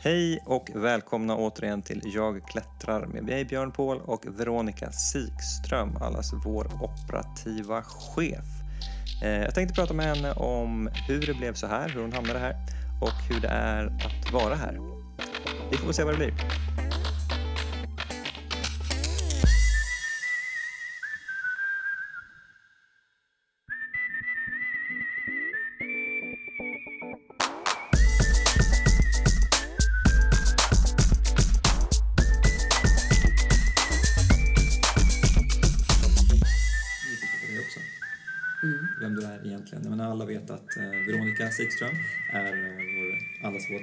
Hej och välkomna återigen till Jag klättrar med mig Björn Paul och Veronica Sikström, allas vår operativa chef. Eh, jag tänkte prata med henne om hur det blev så här, hur hon hamnade här och hur det är att vara här. Vi får se vad det blir. Sikström är eh, vår, allas vår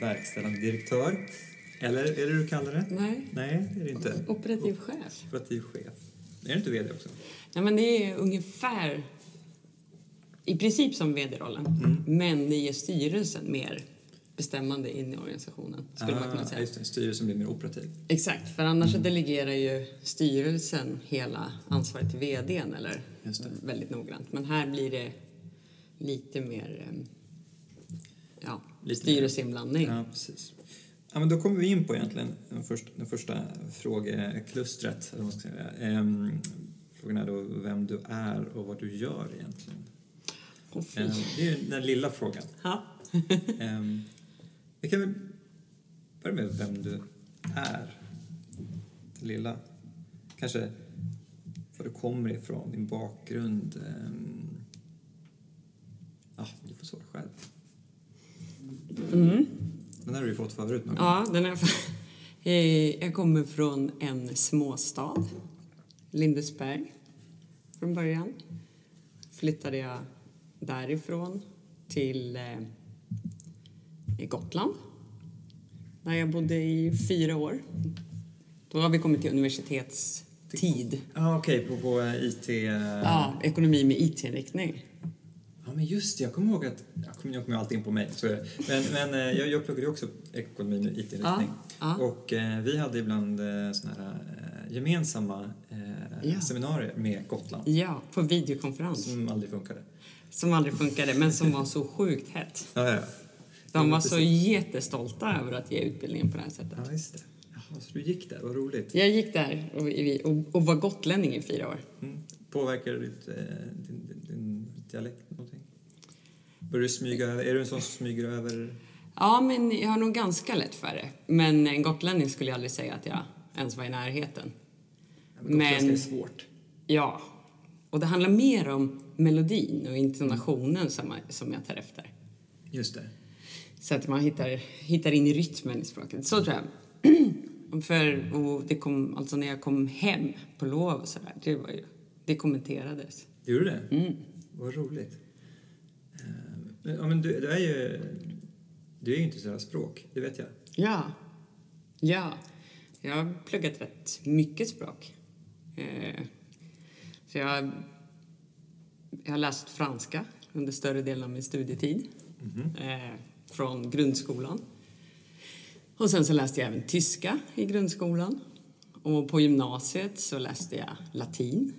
verkställande direktör. Eller är det du kallar det? Nej, Nej, det är det inte. operativ chef. Operativ chef. Är det inte VD också? Nej, men det är ungefär i princip som vd-rollen. Mm. Men det ger styrelsen mer bestämmande in i organisationen, skulle man kunna Ah, säga. just det. Styrelsen blir mer operativ. Exakt, för annars så delegerar ju styrelsen hela ansvaret till vdn eller väldigt noggrant. Men här blir det lite mer em, ja, Lite styrelseinblandning. Ja, precis. Ja, men då kommer vi in på egentligen den första, den första frågeklustret. Eller vad man ska säga. Ehm, frågan är då vem du är och vad du gör egentligen. Ehm, det är den lilla frågan. Ja. Ehm, vi kan väl börja med vem du är. Det lilla. Kanske var du kommer ifrån, din bakgrund. Ja, du får svara själv. Mm. Den har du ju fått förut någon. Ja, den är... Jag kommer från en småstad, Lindesberg, från början. Flyttade jag därifrån till eh, Gotland, där jag bodde i fyra år. Då har vi kommit till universitetstid. Ja, okej, på, på eh, IT... eh, Ja, ekonomi med IT-inriktning. Ja, men just det. Jag kommer ihåg att... Jag kommer, jag kommer alltid in på mig, så är. Men, men eh, jag, jag pluggade ju också ekonomi med IT-inriktning. Ja, ja. Och eh, vi hade ibland eh, såna här eh, gemensamma eh, Ja. seminarier med Gotland. Ja, på videokonferens. Som aldrig funkade. Som aldrig funkade, men som var så sjukt hett. Ja, ja. De var så jättestolta över att ge utbildningen på det här sättet. Ja, just det. Jaha, så du gick där, vad roligt. Jag gick där och, och, och var gotlänning i fyra år. Mm. Påverkar det ditt, eh, din, din, din dialekt någonting? Börjar du smyga, är du en sån som smyger över? Ja, men jag har nog ganska lätt för det. Men en gotlänning skulle jag aldrig säga att jag ens var i närheten. Men gotländska Men- är svårt. Ja. Och det handlar mer om melodin och intonationen som, som jag tar efter. Just det. Så att man hittar, hittar in i rytmen i språket. Så tror jag. För och det kom, alltså när jag kom hem på lov och så där, det var ju, det kommenterades. Gjorde det? Mm. Vad roligt. Men, ja, men du, du är ju... Du är ju intresserad av språk, det vet jag. Ja. Ja. Jag har pluggat rätt mycket språk. Eh, så jag, jag har läst franska under större delen av min studietid. Eh, från grundskolan. Och sen så läste jag även tyska i grundskolan. Och på gymnasiet så läste jag latin.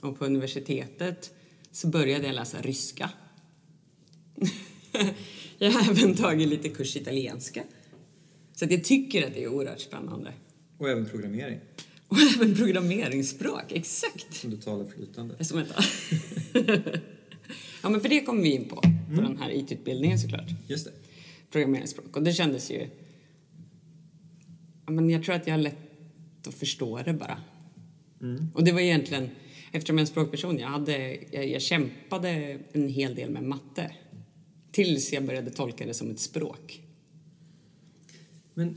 Och på universitetet så började jag läsa ryska. jag har även tagit lite kurs i italienska. Så att jag tycker att det är oerhört spännande. Och även programmering, Och även programmeringsspråk, exakt. som du talar flytande. Som vänta. ja, men för det kommer vi in på, på den här IT-utbildningen såklart. Just det. Programmeringsspråk. Och det kändes ju... Ja, men jag tror att jag har lätt att förstå det bara. Och det var egentligen, eftersom jag är en språkperson, jag, hade, jag, jag kämpade en hel del med matte. Tills jag började tolka det som ett språk. Men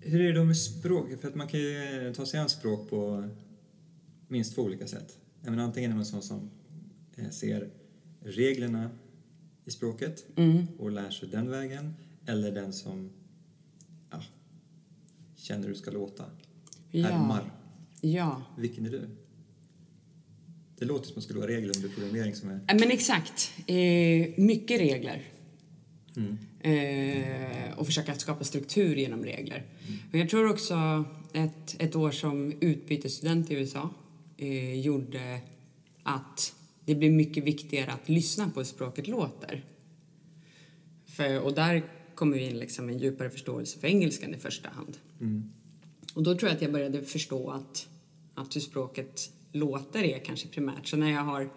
hur är det då med språk? För att man kan ju ta sig an språk på minst två olika sätt. Menar, antingen är man sån som eh, ser reglerna i språket och lär sig den vägen. Eller den som ja, känner hur det ska låta. Ja. Härmar. Ja. Vilken är du? Det låter som att det skulle vara regler under programmering som är... Men exakt. Eh, mycket regler. Eh, och försöka skapa struktur genom regler. Men jag tror också ett, ett år som utbytesstudent i USA eh, gjorde att det blir mycket viktigare att lyssna på hur språket låter. För, och där kommer vi in liksom en djupare förståelse för engelskan i första hand. Mm. Och då tror jag att jag började förstå att, att hur språket låter är kanske primärt. Så när jag har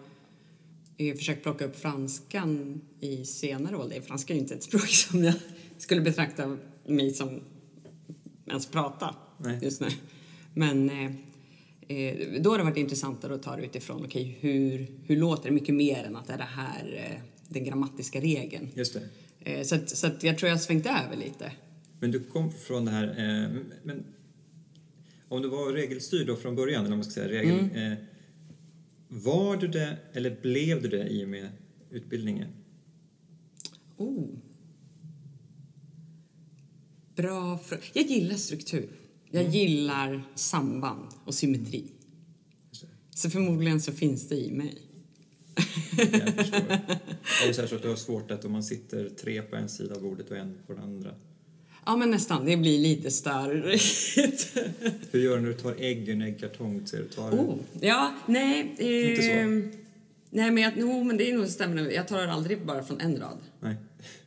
försökt plocka upp franskan i senare ålder, franska är ju inte ett språk som jag skulle betrakta mig som ens prata Nej. just nu. Men eh, eh, då har det varit intressantare att ta det utifrån, okej hur, hur låter det mycket mer än att är det här eh, den grammatiska regeln. Just det. Eh, så att, så att jag tror jag svängt över lite. Men du kom från det här... Eh, men om du var regelstyrd då från början, eller man ska säga, regel, Mm. Var du det eller blev du det i och med utbildningen? Oh. Bra fråga. Jag gillar struktur. Jag Mm. gillar samband och symmetri. Det. Så förmodligen så finns det i mig. Jag förstår. Är det så, så att du har svårt att om man sitter tre på en sida av bordet och en på den andra? Ja, men nästan. Det blir lite störigt. Hur gör du när du tar ägg ur en äggkartong? Tar oh. Ja, nej. Eh, Inte så? Nej, men, jag, no, men det är nog stämmer. Jag tar aldrig bara från en rad. Nej.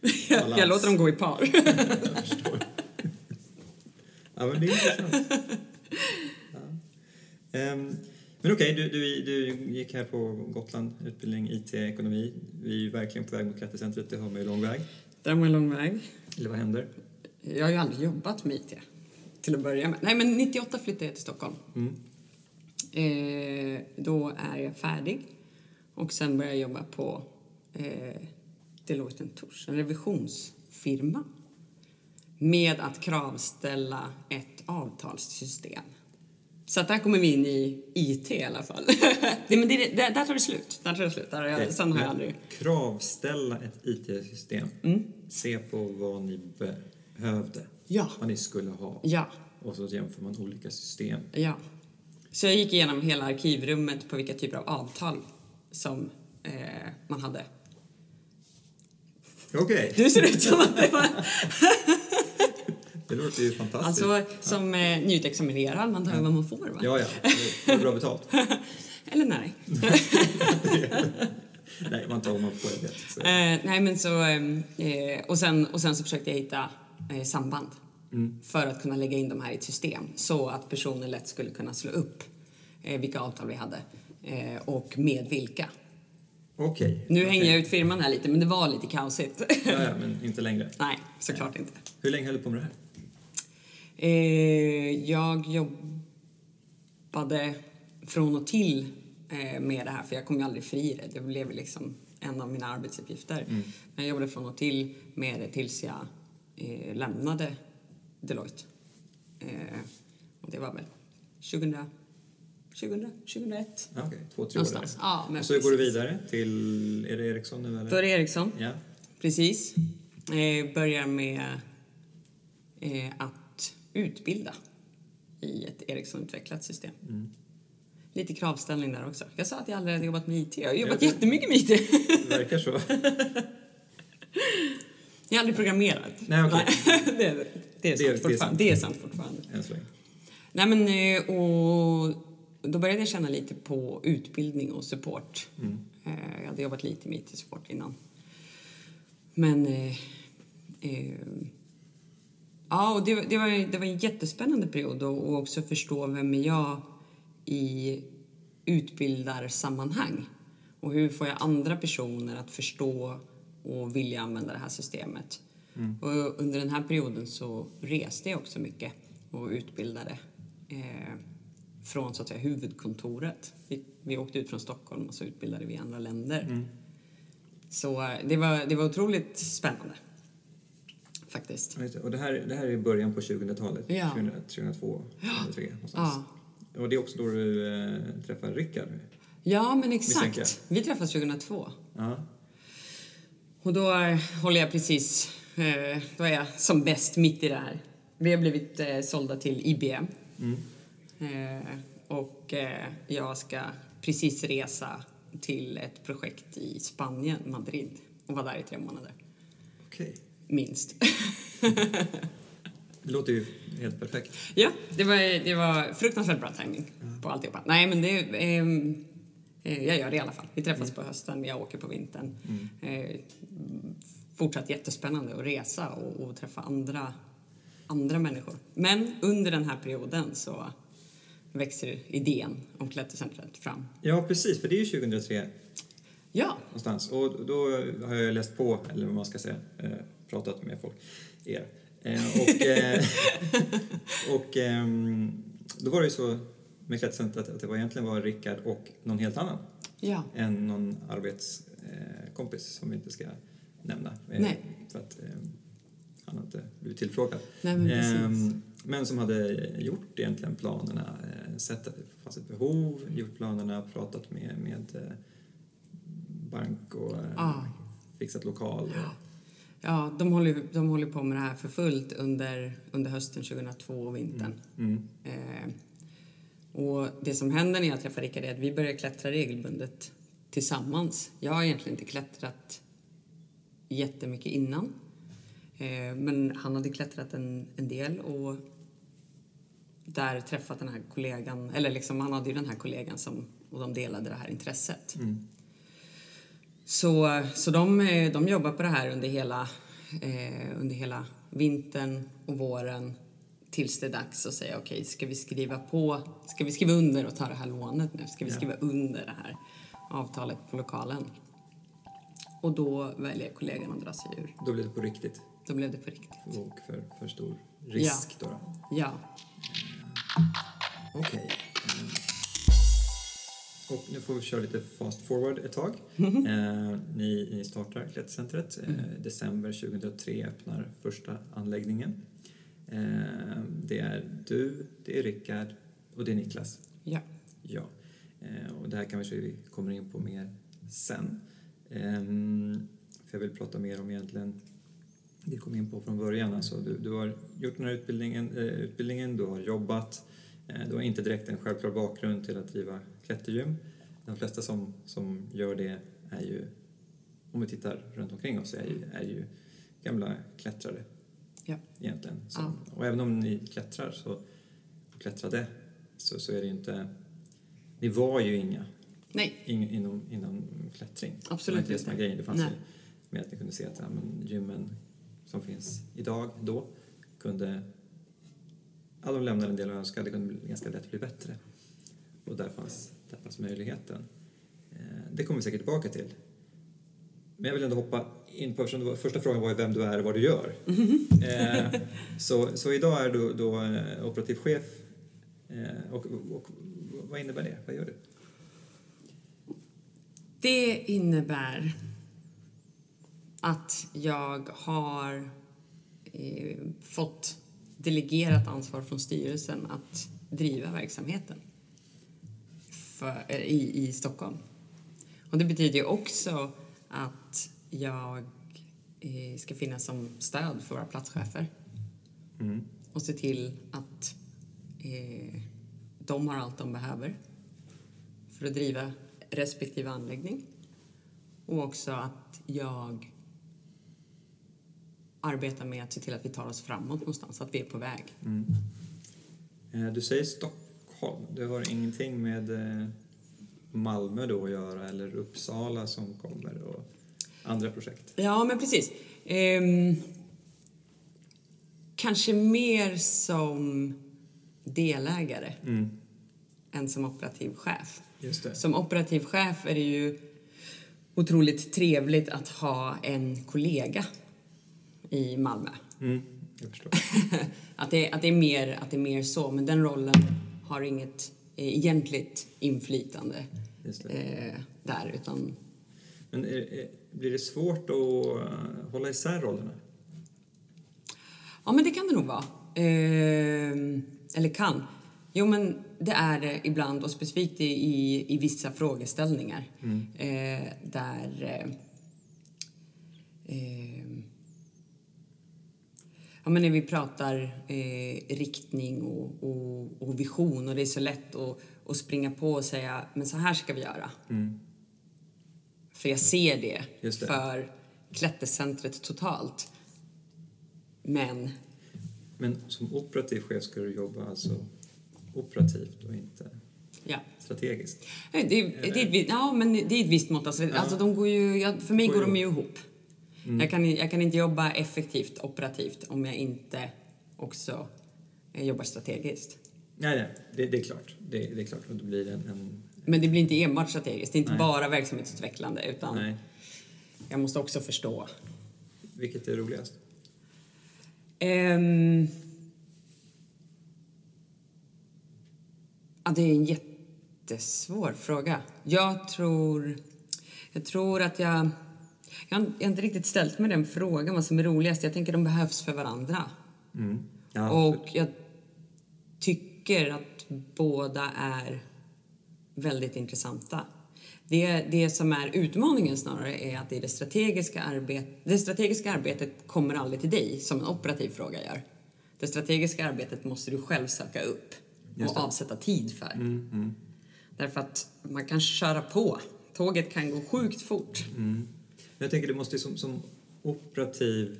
Jag, jag låter dem gå i par. Jag förstår. Ja, men det är intressant. Ja. Ehm, men okej, du, du, du gick här på Gotland, utbildning IT-ekonomi. Vi är ju verkligen på väg mot Kattecentret, det har man ju lång väg. Det var en lång väg. Eller vad händer? Jag har ju aldrig jobbat med IT till att börja med. Nej, men 98 flyttade jag till Stockholm. Mm. Eh, då är jag färdig och sen börjar jag jobba på eh, Deloitte Touche, en revisionsfirma med att kravställa ett avtalssystem. Så att där kommer vi in i IT i alla fall. det, men det, det, där tar det slut. Där tar det slut. Där jag, sen har jag aldrig... Kravställa ett IT-system. Mm. Se på vad ni behövde, Ja. vad ni skulle ha. Ja. Och så jämför man olika system. Ja. Så jag gick igenom hela arkivrummet på vilka typer av avtal som eh, man hade. Okej, Du ser ut som att det var... det låter ju fantastiskt. Alltså, som eh, nyutexaminerad, man tar ju vad man får va? Ja, ja. Det är bra betalt. Eller nej. Nej, man tar vad man får, jag vet. Eh, nej men så, ehm, eh, och, sen, och sen så försökte jag hitta eh, samband Mm. för att kunna lägga in de här i ett system så att personen lätt skulle kunna slå upp eh, vilka avtal vi hade eh, och med vilka. Okej. Nu okej. hänger jag ut firman här lite men det var lite kaosigt. Ja, ja, men inte längre. nej, såklart inte. Hur länge höll du på med det här? Eh, jag jobbade från och till eh, med det här för jag kom ju aldrig fri i det. Det blev liksom en av mina arbetsuppgifter. Men jag jobbade från och till med det tills jag eh, lämnade Deloitte. Eh, och det var väl 2000, 2000 2001. Ja, Okej, två, tre år där. Ja, men Och så går du precis. vidare till, är det Ericsson nu eller? Då är det Ericsson. Ja. Precis. Eh, börjar med eh, att utbilda i ett Ericsson-utvecklat system. Mm. Lite kravställning där också. Jag sa att jag aldrig hade jobbat med IT. Jag har jobbat det- jättemycket med IT. Det verkar så. jag har aldrig programmerat. Nej, okej. det, är- det, är Det är- sant det är fortfarande. sant. Det är sant fortfarande. Nej, men, eh, och då började jag känna lite på utbildning och support. Mm. Eh, Jag hade jobbat lite med IT-support innan. Men... Eh, eh, ja, och det, det, var, det var en jättespännande period och, och också förstå vem är jag i utbildarsammanhang. Och hur får jag andra personer att förstå och vilja använda det här systemet. Och under den här perioden så reste jag också mycket och utbildade eh, från så att säga, huvudkontoret. Vi, vi åkte ut från Stockholm och så utbildade vi i andra länder. Så eh, det var, det var otroligt spännande. Faktiskt. Ja. Och det här, det här är början på 2000-talet? Ja. 2001, 2002, 2003 någonstans. Ja. Och det är också då du eh, träffar Rickard? Ja, men exakt. Vi träffades 2002. Ja. Och då eh, håller jag precis, eh, då är jag som bäst mitt i det här. Vi har blivit eh, sålda till IBM. Mm. Eh, och eh, jag ska precis resa till ett projekt i Spanien, Madrid, och vara där i tre månader. Okej. Minst. Det låter ju helt perfekt. ja, det var, det var fruktansvärt bra timing på alltihopa. Nej, men det... eh, jag gör det i alla fall. Vi träffas på hösten, jag åker på vintern. Eh, fortsatt jättespännande att resa och, och träffa andra, andra människor. Men under den här perioden så växer idén om klättercentret fram. Ja, precis, för det är ju 2003 Ja, någonstans. Och då har jag läst på, eller vad man ska säga, eh, pratat med folk, er. Eh, och eh, och ehm, då var det ju så med klättercentret att det var egentligen var Rickard och någon helt annan ja, än någon arbetskompis som vi inte ska nämna. eh, Nej. För att eh, han inte blivit tillfrågad. nej men. Ehm, men som hade gjort egentligen planerna, eh, sett att det fanns ett behov, gjort planerna, pratat med, med eh, bank och eh, Ja. fixat lokal. Och, Ja, de håller, de håller på med det här för fullt under, under hösten 2002 och vintern. mm, Eh, och det som händer när jag träffar Rickard är att vi börjar klättra regelbundet tillsammans. Jag har egentligen inte klättrat jättemycket innan. Eh, men han hade klättrat en, en del och där träffat den här kollegan, eller liksom han hade ju den här kollegan som, och de delade det här intresset. mm, Så, så de, eh, de jobbar på det här under hela, eh, under hela vintern och våren tills det är dags att säga okej, ska vi skriva på, ska vi skriva under och ta det här lånet nu? Ska vi Ja. skriva under det här avtalet på lokalen? Och då väljer kollegan att dra sig ur. då blev det på riktigt Då blev det på riktigt. och för, för stor risk. Då, då. Ja, Okej. Mm. Och nu får vi köra lite fast forward ett tag. Eh, ni, ni startar klättercentret. Eh, december 2003 öppnar första anläggningen. Eh, det är du, det är Rickard och det är Niklas. ja, Ja. Eh, och det här kanske vi kommer in på mer sen. Ehm, för jag vill prata mer om egentligen det kom in på från början. Alltså, du, du har gjort den här utbildningen, eh, utbildningen du har jobbat. Du har inte direkt en självklar bakgrund till att driva klättergym. De flesta som, som gör det är ju, om vi tittar runt omkring oss, är ju, är ju gamla klättrare ja, egentligen. Så, Ja. Och även om ni klättrar så, och klättrade så, så är det ju inte... Ni var ju inga nej, in, inom, inom klättring. Absolut det var inte det grejen. Det fanns Nej. ju med att ni kunde se att ja, men gymmen som finns idag, då, kunde... Ja, de lämnade en del att önska. Det kunde ganska lätt bli bättre. Och där fanns, där fanns möjligheten. Eh, det kommer vi säkert tillbaka till. Men jag vill ändå hoppa in på, eftersom var, första frågan var vem du är och vad du gör. Eh, så, så idag är du då eh, operativ chef. Eh, och, och vad innebär det? Vad gör du? Det innebär att jag har eh, fått delegerat ansvar från styrelsen att driva verksamheten för, eh, i, i Stockholm. Och det betyder ju också att jag eh, ska finnas som stöd för våra platschefer Mm. och se till att eh, de har allt de behöver för att driva respektive anläggning. Och också att jag arbetar med att se till att vi tar oss framåt någonstans, att vi är på väg. Mm. Eh, Du säger Stockholm. Det har ingenting med eh, Malmö då att göra eller Uppsala som kommer och andra projekt? Ja, men precis. Ehm, kanske mer som delägare Mm. än som operativ chef. Just det. Som operativ chef är det ju otroligt trevligt att ha en kollega i Malmö. Mm. Att, det, att, det är mer, att det är mer så, men den rollen har inget egentligt inflytande det. eh, där, utan Men är, är, blir det svårt att eh, hålla isär rollerna? Ja, men det kan det nog vara. Ehm, eller kan. Jo, men det är det ibland och specifikt i, i, i vissa frågeställningar eh, där eh, ehm, Ja, men när vi pratar eh, riktning och, och, och vision och det är så lätt att, att springa på och säga men så här ska vi göra. Mm. För jag ser det, det. för klättercentret totalt. Men Men som operativ chef ska du jobba alltså operativt och inte ja, strategiskt? Det, är- det är ett, vi- ja, men det är ett visst mått. Alltså, alltså de går ju, ja, för mig går de ju ihop. Jag, kan, jag kan inte jobba effektivt operativt om jag inte också eh, jobbar strategiskt. Nej, nej, det, det är klart. Det, det är klart. Och då blir det en, en... Men det blir inte enbart strategiskt, det är inte Nej. bara verksamhetsutvecklande utan Nej. jag måste också förstå. Vilket är roligast? Ehm... Ja, det är en jättesvår fråga. Jag tror, jag tror att jag... Jag har, inte riktigt ställt mig den frågan vad som är roligast. Jag tänker de behövs för varandra. Mm. Ja, Och jag tycker att båda är väldigt intressanta. Det, det som är utmaningen snarare är att det, är det, strategiska arbet, det strategiska arbetet kommer aldrig till dig som en operativ fråga gör. Det strategiska arbetet måste du själv söka upp och avsätta tid för. Mm, mm, Därför att man kan köra på. Tåget kan gå sjukt fort. mm. Jag tänker det måste som, som operativ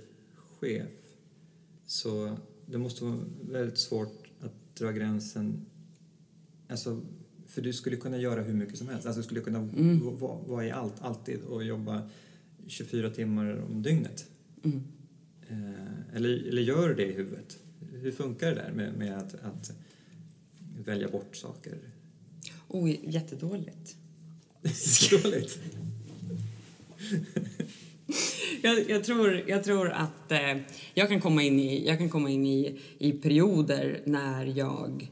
chef så det måste vara väldigt svårt att dra gränsen alltså för du skulle kunna göra hur mycket som helst. Alltså du skulle kunna Mm. vara vara i allt, alltid och jobba 24 timmar om dygnet. Mm. Eh, eller, eller gör det i huvudet? Hur funkar det där med, med att, att välja bort saker? Oj, jättedåligt. Dåligt. Jag, jag, tror, jag tror att eh, jag kan komma in, i, jag kan komma in i, i perioder när jag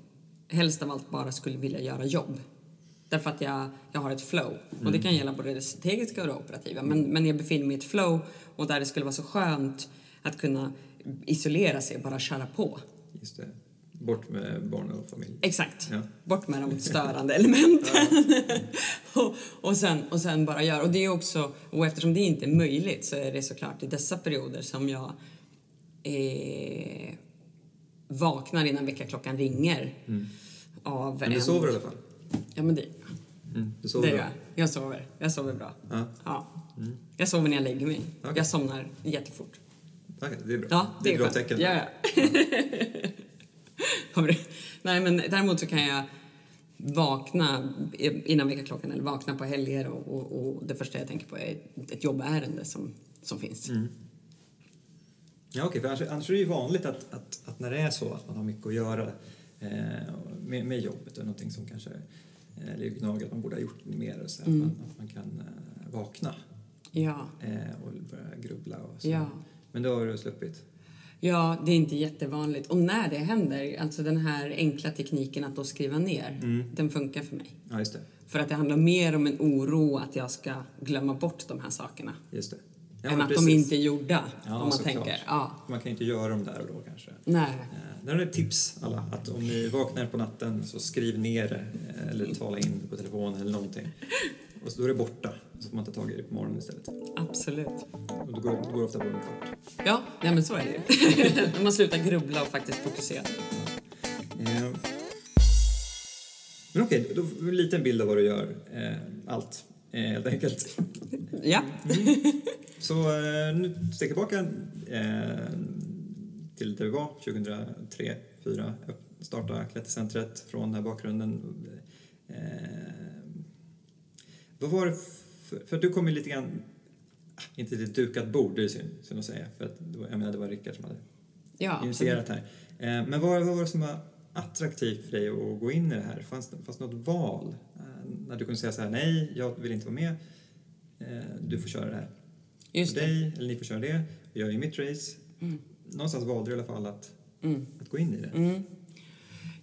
helst av allt bara skulle vilja göra jobb. Därför att jag, jag har ett flow. Och det kan gälla både det strategiska och det operativa. Men, men jag befinner mig i ett flow och där det skulle vara så skönt att kunna isolera sig och bara köra på. Just det. Bort med barn och familj. Exakt. Ja. Bort med de störande elementen. och, och, sen, och sen bara göra. Och det är också, och eftersom det inte är möjligt så är det såklart i dessa perioder som jag eh, vaknar innan väckarklockan ringer. Av Mm. Men du en, sover i alla fall? Ja, men det, Mm, du det sover gör bra? jag. Jag sover. Jag sover bra. Ja. Ja. Jag sover när jag lägger mig. Okej. Jag somnar jättefort. Okej, det är bra. Ja, det är ett bra tecken. Ja, ja. Det? Nej, men däremot så kan jag vakna innan väckarklockan eller vakna på helger och, och, och det första jag tänker på är ett jobbärende som, som finns. Mm. Ja, okej, för annars, annars är det ju vanligt att, att, att när det är så att man har mycket att göra eh, med, med jobbet och någonting som kanske eh, ligger gnager att man borde ha gjort mer och så, Mm. att, man, att man kan eh, vakna Ja. eh, och börja grubbla och så. Ja. Men då har du sluppit? Ja, det är inte jättevanligt. Och när det händer, alltså den här enkla tekniken att då skriva ner, Mm. den funkar för mig. Ja, just det. För att det handlar mer om en oro att jag ska glömma bort de här sakerna. Just det. Ja, än att de precis. inte är gjorda, Ja, om man tänker. Ja. Man kan inte göra dem där och då kanske. Nej. Eh, Där är ett tips alla, att om ni vaknar på natten så skriv ner det eh, eller tala in det på telefonen eller någonting. Och då är det borta, så får man ta tag i det på morgonen istället. Absolut. Och då går, då går ofta på en kvart. Ja, nej men så är det ju. Man slutar grubbla och faktiskt fokusera. Eh, Men okej, då får vi en liten bild av vad du gör. Eh, Allt, eh, helt enkelt. Ja. Så eh, nu steg tillbaka eh, till där vi var 2003, 2004. Starta Klättercentret från den här bakgrunden. Eh, vad var det för, för du kom ju lite grann, inte till ett dukat bord, det är synd, synd att säga, för att jag menar det var Rickard som hade Ja, initierat här. Eh, men vad, vad var det som var attraktivt för dig att gå in i det här? Fanns det, fanns något val? Eh, när du kunde säga så här, nej, jag vill inte vara med, eh, du får köra det här. Just det. dig, eller ni får köra det, jag är i mitt race. Mm. Någonstans valde du i alla fall att, Mm. att gå in i det. Mm.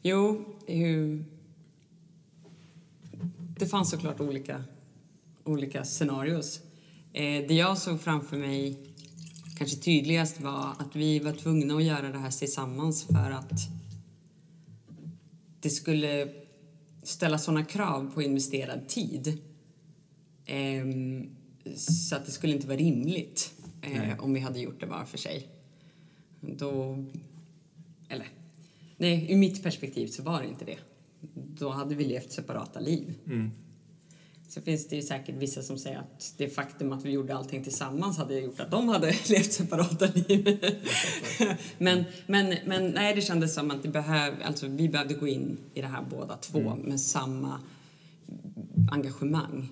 Jo, det fanns såklart olika, olika scenarios. Eh, det jag såg framför mig kanske tydligast var att vi var tvungna att göra det här tillsammans för att det skulle ställa såna krav på investerad tid. Ehm, så att det skulle inte vara rimligt Nej. eh, om vi hade gjort det var för sig. Då... Eller... Nej, ur mitt perspektiv så var det inte det. Då hade vi levt separata liv. Mm. Så finns det ju säkert vissa som säger att det faktum att vi gjorde allting tillsammans hade gjort att de hade levt separata liv. men, men, men nej, det kändes som att det behöv, alltså, vi behövde gå in i det här båda två med samma engagemang.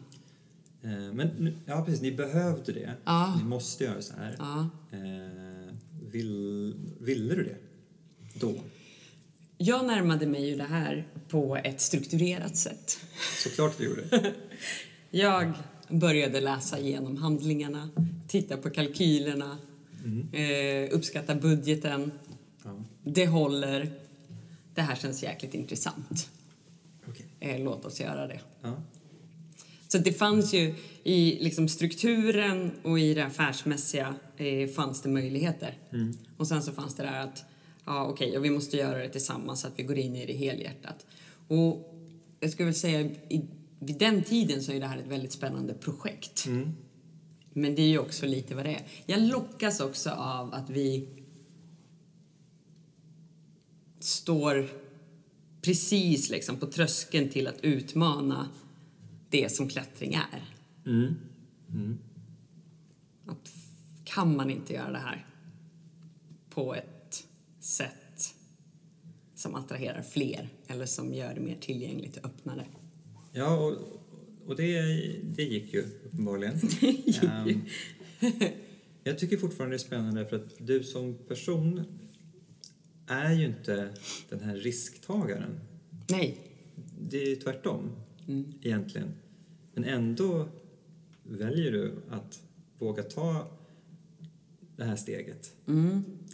Eh, men ja, precis, ni behövde det. Ja. Ni måste göra så här. Ja. Eh, vill, ville du det? Då? Jag närmade mig ju det här på ett strukturerat sätt. Såklart du gjorde. Jag började läsa igenom handlingarna, titta på kalkylerna, eh, uppskatta budgeten. Ja. Det håller. Det här känns jäkligt intressant. Okej. Eh, låt oss göra det. Ja. Så det fanns ju i liksom strukturen och i det affärsmässiga eh, fanns det möjligheter. Och sen så fanns det där att ja, okej, och vi måste göra det tillsammans så att vi går in i det helhjärtat. Och jag skulle väl säga i, vid den tiden så är det här ett väldigt spännande projekt. Men det är ju också lite vad det är. Jag lockas också av att vi står precis liksom på tröskeln till att utmana det som klättring är. Att kan man inte göra det här på ett sätt som attraherar fler eller som gör det mer tillgängligt och öppnare? Ja, och, och det, det gick ju uppenbarligen. Ehm, jag tycker fortfarande det är spännande för att du som person är ju inte den här risktagaren. Nej. Det är ju tvärtom, egentligen. Men ändå väljer du att våga ta det här steget.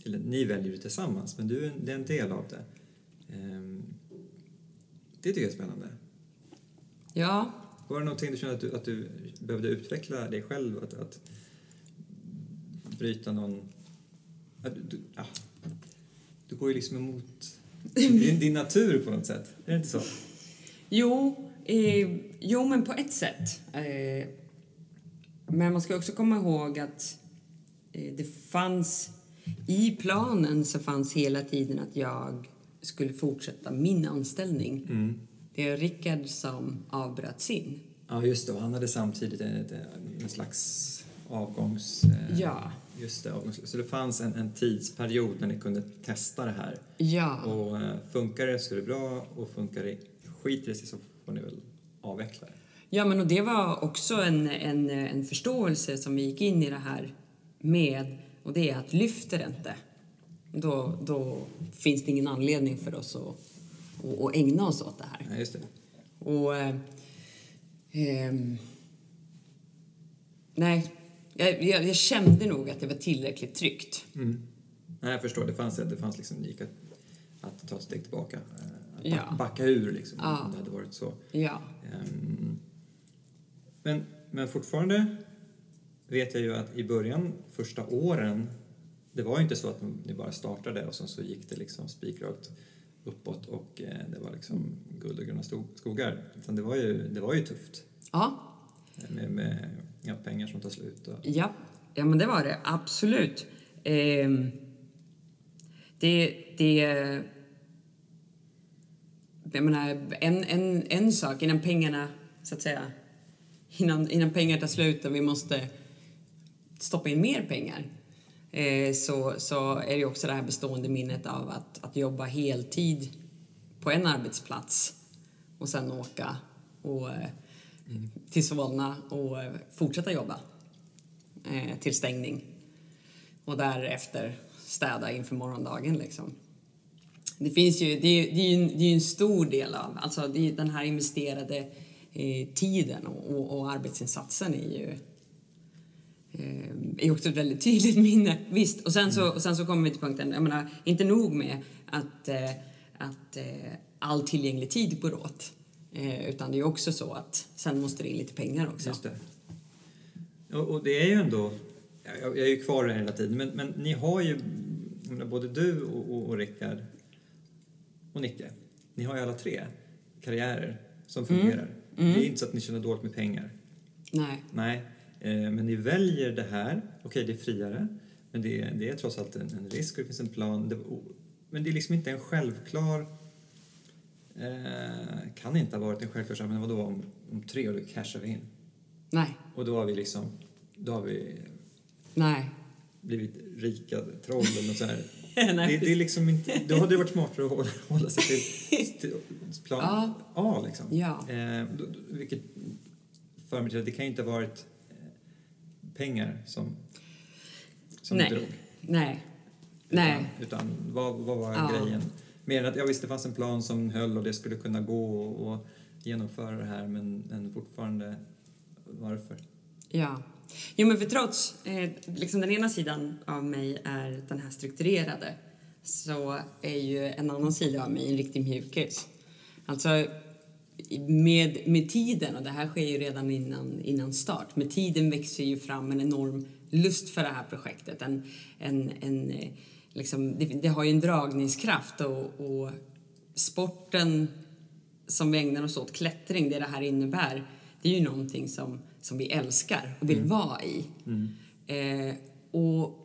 Eller ni väljer det tillsammans, men du är, en del av det. Ehm, det tycker jag är spännande. Ja, Var det någonting du kände att du, att du behövde utveckla dig själv? Att, att bryta någon... Att, du, ja. du går ju liksom emot din, din natur på något sätt. Är det inte så? Jo, eh, jo men på ett sätt. Eh, men man ska också komma ihåg att eh, det fanns... I planen så fanns hela tiden att jag skulle fortsätta min anställning. Det är Rickard som avbröt sin. Ja, just det. Och han hade samtidigt en, en slags avgångs... eh, Ja. Just det, avgångs, så det fanns en, en tidsperiod när ni kunde testa det här. Ja. Och eh, funkar det så är det bra och funkar det skiter det sig så får ni väl avveckla det. Ja, men och det var också en, en, en förståelse som vi gick in i det här med. Och det är att lyfter det inte, då, då finns det ingen anledning för oss att, att, att ägna oss åt det här. Ja, just det. Och... Eh, ehm, nej, jag, jag, jag kände nog att det var tillräckligt tryggt. Nej, jag förstår. Det fanns, det fanns liksom, det gick att, att ta ett steg tillbaka. eh, Att Ja. back, backa ur liksom, Ja. om det hade varit så. Ja. Ehm, Men, men fortfarande vet jag ju att i början, första åren, det var ju inte så att ni bara startade och sen så gick det liksom spikrakt uppåt och eh, det var liksom guld och gröna skogar. Utan det var ju, det var ju tufft Ja, eh, med, med ja, pengar som tar slut. Och, Ja, ja men det var det. Absolut. Ehm, det... det jag menar, en, en, en sak innan pengarna, så att säga, innan, innan pengar tar slut och vi måste stoppa in mer pengar eh, så, så är det också det här bestående minnet av att, att jobba heltid på en arbetsplats och sen åka och, eh, till Solna och eh, fortsätta jobba eh, till stängning. Och därefter städa inför morgondagen liksom. Det finns ju, det är, det är ju en, det är ju en stor del av, alltså det är den här investerade eh, tiden och, och, och arbetsinsatsen är ju eh, är också ett väldigt tydligt minne. Visst, och sen, så, och sen så kommer vi till punkten, jag menar, inte nog med att, eh, att eh, all tillgänglig tid går åt. Eh, utan det är också så att sen måste det in lite pengar också. Just det. Och, och det är ju ändå, jag, jag är ju kvar där hela tiden, men, men ni har ju, både du och, och, och Rickard och Nicke, ni har ju alla tre karriärer som fungerar. Det är inte så att ni tjänar dåligt med pengar. Nej. Nej, men ni väljer det här. Okej, det är friare, men det är, det är trots allt en, en risk och det finns en plan. Det, men det är liksom inte en självklar... Eh, kan inte ha varit en självklar men vadå om, om tre år cashar vi in? Nej. Och då har vi liksom... Då har vi Nej. blivit rika troll eller något sånt det, det är liksom inte... Då hade det varit smartare att hålla, hålla sig till, till plan Ja. A liksom. Ja. Eh, då, då, vilket för mig till att det kan ju inte ha varit eh, pengar som, som Nej. drog. Nej. Utan, Nej. utan vad, vad var Ja. grejen? Mer än att jag visste det fanns en plan som höll och det skulle kunna gå och, och genomföra det här men, men fortfarande varför? Ja. Jo, men för trots, eh, liksom den ena sidan av mig är den här strukturerade så är ju en annan sida av mig en riktig mjukis. Alltså, med, med tiden, och det här sker ju redan innan, innan start, med tiden växer ju fram en enorm lust för det här projektet. En, en, en, eh, liksom, det, det har ju en dragningskraft och, och sporten som vi ägnar oss åt, klättring, det det här innebär, det är ju någonting som, som vi älskar och vill vara i. Eh, och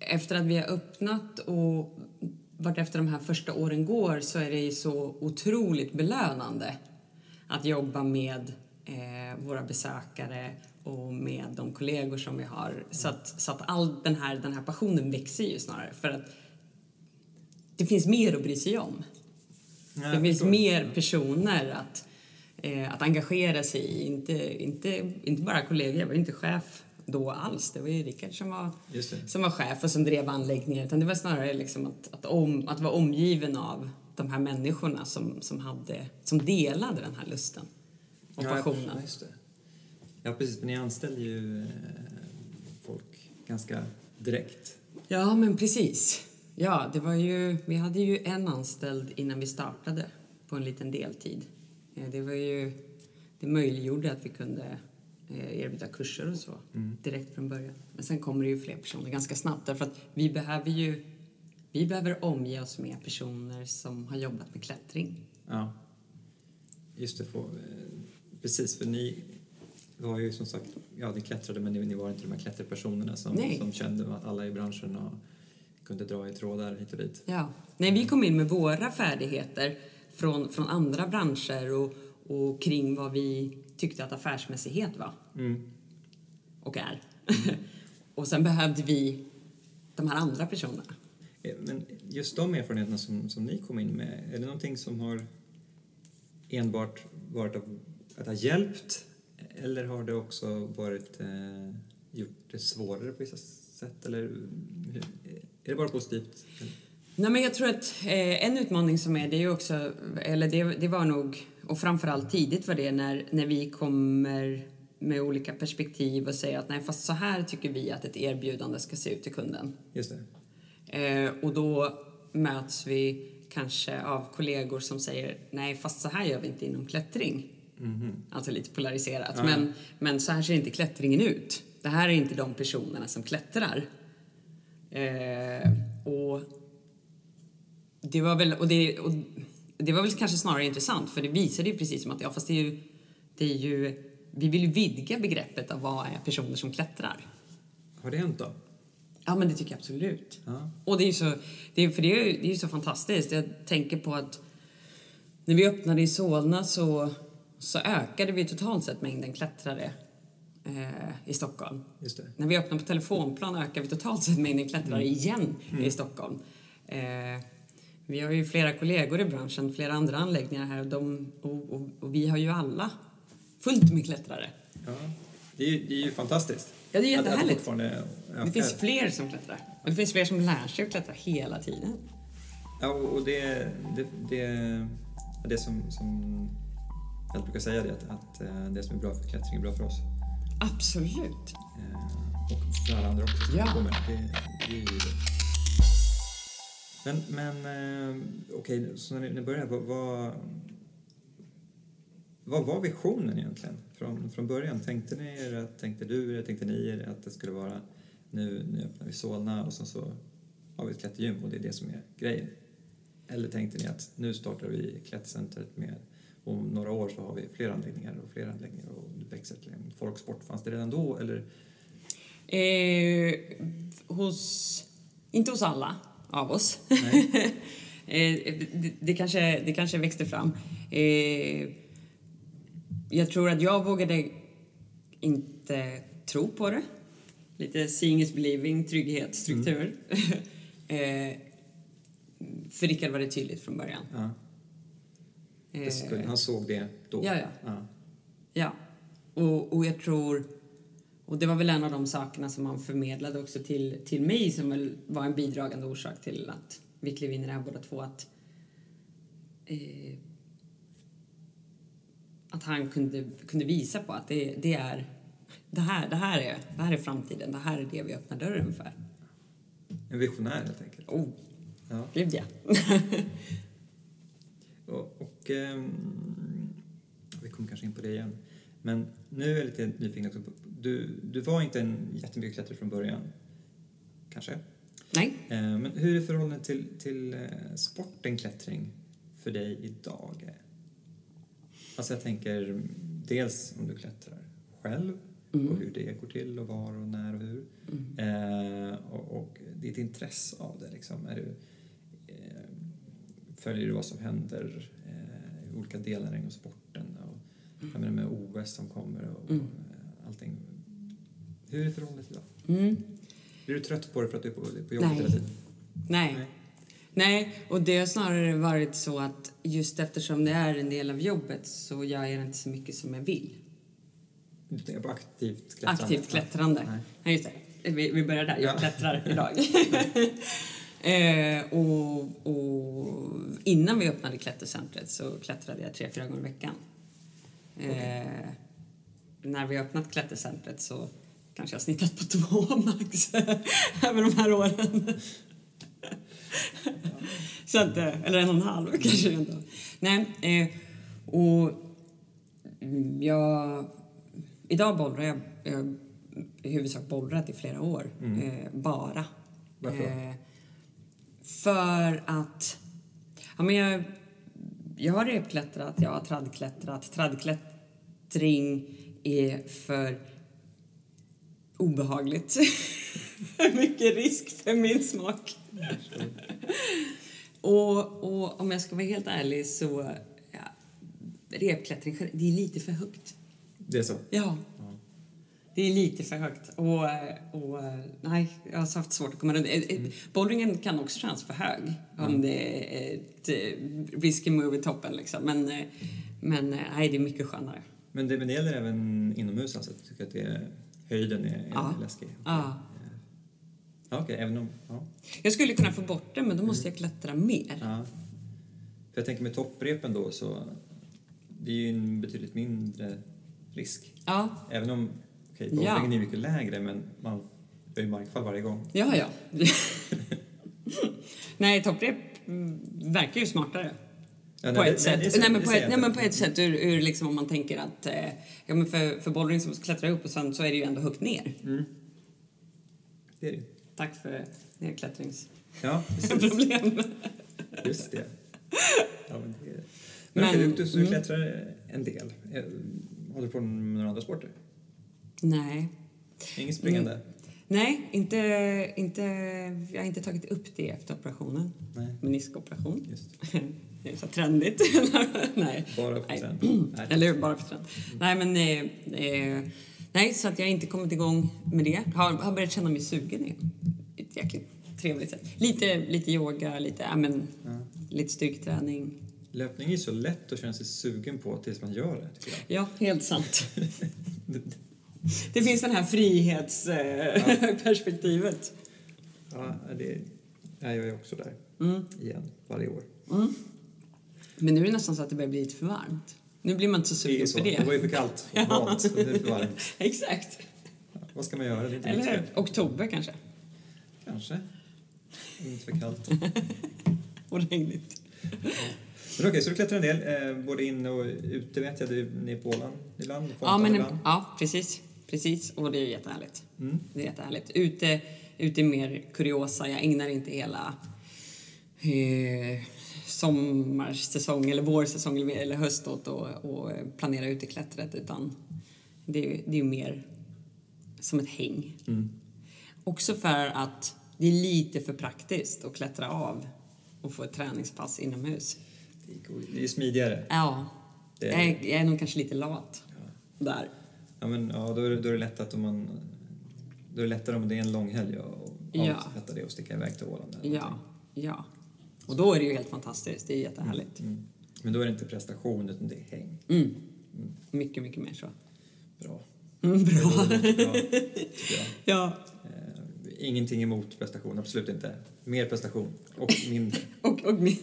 efter att vi har öppnat och vart efter de här första åren går så är det ju så otroligt belönande att jobba med eh, våra besökare och med de kollegor som vi har. Så att, så att all den här, den här passionen växer ju snarare för att det finns mer att bry sig om. Ja, det finns mer personer att, eh, att engagera sig i. Inte, inte, inte bara kollegor, jag var inte chef då alls. Det var ju Rickard som var, som var chef och som drev anläggningen. Utan det var snarare liksom att, att, om, att vara omgiven av de här människorna som, som, hade, som delade den här lusten och Ja, passionen. Ja, just det. Ja, precis. För ni anställde ju eh, folk ganska direkt. Ja, men precis. Ja, det var ju, vi hade ju en anställd innan vi startade på en liten deltid. Eh, Det var ju, det möjliggjorde att vi kunde eh, erbjuda kurser och så direkt från början. Men sen kommer det ju fler personer ganska snabbt därför att vi behöver ju vi behöver omge oss med personer som har jobbat med klättring. Ja. Just det. Få, eh, precis, för ni var ju som sagt, ja ni klättrade men ni, ni var inte de här klätterpersonerna som, Nej. som kände att alla i branschen och kunde dra i trådar hit och dit. Ja. Nej, vi kom in med våra färdigheter från, från andra branscher och, och kring vad vi tyckte att affärsmässighet var. Mm. och är. och sen behövde vi de här andra personerna. Eh, Men just de erfarenheterna som, som ni kom in med, är det någonting som har enbart varit av, att ha hjälpt eller har det också varit eh, gjort det svårare på vissa sätt? Eller hur, är det bara positivt? Nej, men jag tror att eh, en utmaning som är, det är också, eller det, det var nog, och framförallt tidigt var det när, när vi kommer med olika perspektiv och säger att nej, fast så här tycker vi att ett erbjudande ska se ut till kunden. Just det. Eh, och då möts vi kanske av kollegor som säger nej, fast så här gör vi inte inom klättring. Alltså lite polariserat. Ja. Men, men så här ser inte klättringen ut. Det här är inte de personerna som klättrar. Eh, och det var väl, och det, och det var väl kanske snarare intressant för det visade ju precis som att ja, fast det är ju, det är ju vi vill vidga begreppet av vad är personer som klättrar. Har det hänt då? Ja, men det tycker jag absolut. Ja. Och det är så, det är, för det är ju det är så fantastiskt. Jag tänker på att när vi öppnade i Solna så, så ökade vi totalt sett mängden klättrare eh, i Stockholm. När vi öppnade på telefonplan ökade vi totalt sett mängden klättrare igen i Stockholm. Eh, vi har ju flera kollegor i branschen, flera andra anläggningar här och, de, och, och, och vi har ju alla fullt med klättrare. Ja. Det, är, det är ju fantastiskt. Ja, det är jättehärligt. Det finns fler som klättrar. Och det finns fler som lär sig att klättra hela tiden. Ja, och det, det, det, det som, som jag brukar säga det att, att eh, det som är bra för klättring är bra för oss. Absolut. Eh, Och för alla andra också som Ja. med det. Det, det är ju det. Men, men eh, okej, så när ni, när ni började, vad, vad, vad var visionen egentligen från, från början? Tänkte ni er, att- tänkte du er, tänkte ni er att det skulle vara nu, nu öppnar vi Solna och sen så har vi ett klättergym och det är det som är grejen? Eller tänkte ni att nu startar vi klättercentret med om några år så har vi fler anläggningar och fler anläggningar och det växer till en folksport. Fanns det redan då eller? Eh, hos, inte hos alla av oss. Nej. eh, det, det, kanske, det kanske växte fram. Eh, jag tror att jag vågade inte tro på det. Lite seeing is believing, trygghet, struktur. eh, för Rickard var det tydligt från början. Ja, det skulle, han såg det då? Ja, ja. ja. Ja. Och, och jag tror... Och det var väl en av de sakerna som han förmedlade också till, till mig som väl var en bidragande orsak till att vi klev in i det här båda två. Att, eh, att han kunde, kunde visa på att det, det är det här, det, här är, det här är framtiden, det här är det vi öppnar dörren för. En visionär helt enkelt. Oh, Ja. gud ja. Och, och ehm, vi kommer kanske in på det igen. Men nu är jag lite nyfiken också. Du, du var inte en jättemycket klättrare från början. Kanske? Nej. Eh, Men hur är förhållandet till, till eh, sporten klättring för dig idag? Alltså jag tänker mm, dels om du klättrar själv och hur det går till och var och när och hur. Eh, och, och ditt intresse av det liksom. Är du, eh, följer du vad som händer eh, i olika delar inom sporten? Och, Jag menar med OS som kommer och, och eh, allting. Hur är förhållandet idag? Mm. Blir du trött på det för att du är på, på jobbet Nej. hela tiden? Nej. Nej. Nej, och det har snarare varit så att just eftersom det är en del av jobbet så gör jag inte så mycket som jag vill. Du tänker på aktivt klättrande? Aktivt klättrande. Nej. Ja, just det. Vi, vi börjar där. Jag Ja. klättrar idag. eh, och, och innan vi öppnade klättercentret så klättrade jag tre, fyra gånger i veckan. Eh, när vi öppnat klättercentret så kanske jag snittat på två max över de här åren. Så att, eh, eller en och en halv kanske ändå. Nej, eh, och mm, jag... Idag bollrar jag. Jag i huvudsak bollrat i flera år. Eh, bara. Varför? Eh, för att... Ja, men jag, jag har repklättrat, jag har tradklättrat. Tradklättring är för obehagligt. Mycket risk för min smak. och, och om jag ska vara helt ärlig så... Ja, repklättring, det är lite för högt. Det är så? Ja. Det är lite för högt. Och, och nej, jag har haft svårt att komma runt. Mm. Boulderingen kan också kännas för hög om det är ett eh, risky move i toppen liksom. Men, eh, men eh, nej, det är mycket skönare. Men det, men det gäller även inomhus alltså? Du tycker att det är, höjden är, är Ja. läskig? Ja. Ja, Okej, även om... Ja. Jag skulle kunna få bort det, men då måste jag klättra mer. ja. För jag tänker med topprepen då så... Det är ju en betydligt mindre risk. Ja, Även om... Okej, Ja. boulderingen är mycket lägre men man gör ju markfall varje gång. ja, ja. nej, topprep mm, verkar ju smartare. Ja, på ett nej, sätt. säger- Nej, men det på säger ett, jag nej, inte. men på ett sätt ur, ur liksom om man tänker att eh, ja, men för, för bouldering som klättrar upp och sen så är det ju ändå högt ner. Mm. Det är det. Tack för nedklättringsproblem. Ja. Just det. Ja, men det är... Men, Men- du, du, du mm. klättrar en del. Eh, Håller du på med några andra sporter? Nej. Inget springande? Mm. Nej, inte, inte, jag har inte tagit upp det efter operationen. Nej. Meniskoperation. Just Det är så trendigt. nej. Bara för? Nej. Eller bara för träning. Nej, men... Eh, eh, nej, så att jag inte kommit igång med det. Har, har börjat känna mig sugen igen. Ett jäkligt trevligt sätt. Lite, lite yoga, lite, ja, men, Ja. lite styrketräning. Löpning är så lätt att känna sig sugen på tills man gör det. Ja, helt sant. Det finns den här frihetsperspektivet. Ja, det jag är jag också där. Mm. Igen, varje år. Men nu är det nästan så att det börjar bli lite för varmt. Nu blir man inte så sugen för det. det var ju för kallt och Ja. vant. och Nu är för varmt. Exakt. Ja, vad ska man göra? Det är inte Eller hur? Oktober kanske. Kanske. Inte för kallt. Och regnigt. Men okej, så du klättrar en del, eh, både inne och ute vet jag. Du ni är på Åland ibland, Ja, men, ibland. ja, precis. Precis. Och det är jättehärligt. Mm. Det är jättehärligt. Ute, ute är mer kuriosa. Jag ägnar inte hela eh, sommarsäsong eller vårsäsong eller, höst åt att och planera uteklättret utan det, det är ju mer som ett häng. Mm. Också för att det är lite för praktiskt att klättra av och få ett träningspass inomhus. Det är är smidigare. Ja, Det- jag, är, jag är nog kanske lite lat där. Ja, men, ja, då, är det, då är det lätt att om man... Då är det lättare om det är en lång helg och Ja. avsätta det och sticka iväg till Åland. eller Ja, någonting. ja. Och då är det ju helt fantastiskt. Det är jättehärligt. Mm. Men då är det inte prestation utan det är häng. Mm. Mycket, mycket mer så. bra. Mm, bra. bra. Ja, Eh, ingenting emot prestation, absolut inte. Mer prestation och mindre. och, och min-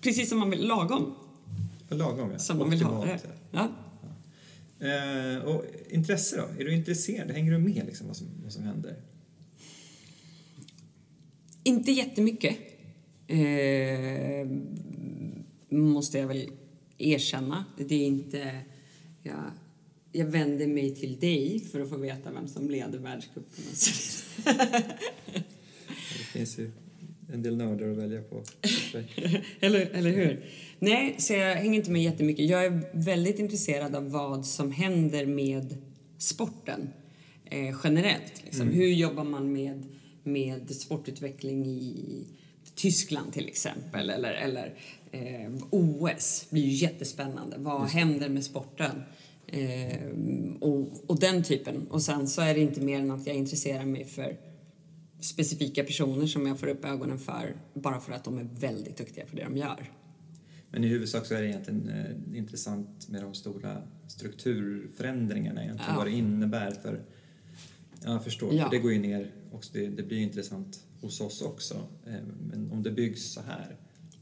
precis som man vill, lagom Lagom, ja. som man vill ha det. Ja. Ja. Eh, och intresse då? Är du intresserad? Hänger du med liksom vad som, vad som händer? Inte jättemycket. Eh, måste jag väl erkänna. Det är inte... Jag, jag vänder mig till dig för att få veta vem som leder världscupen. Det finns ju en del nördar att välja på. eller, eller hur? Nej, så jag hänger inte med jättemycket. Jag är väldigt intresserad av vad som händer med sporten eh, generellt. Liksom. Hur jobbar man med, med sportutveckling i Tyskland till exempel? Eller, eller eh, OS blir ju jättespännande. Vad händer med sporten? Eh, och, och den typen. Och sen så är det inte mer än att jag intresserar mig för specifika personer som jag får upp ögonen för bara för att de är väldigt duktiga på det de gör. Men i huvudsak så är det egentligen eh, intressant med de stora strukturförändringarna egentligen. Ja. Vad det innebär för... Ja, jag förstår. Ja. För det går ju ner också. Det, det blir intressant hos oss också. Eh, Men om det byggs så här.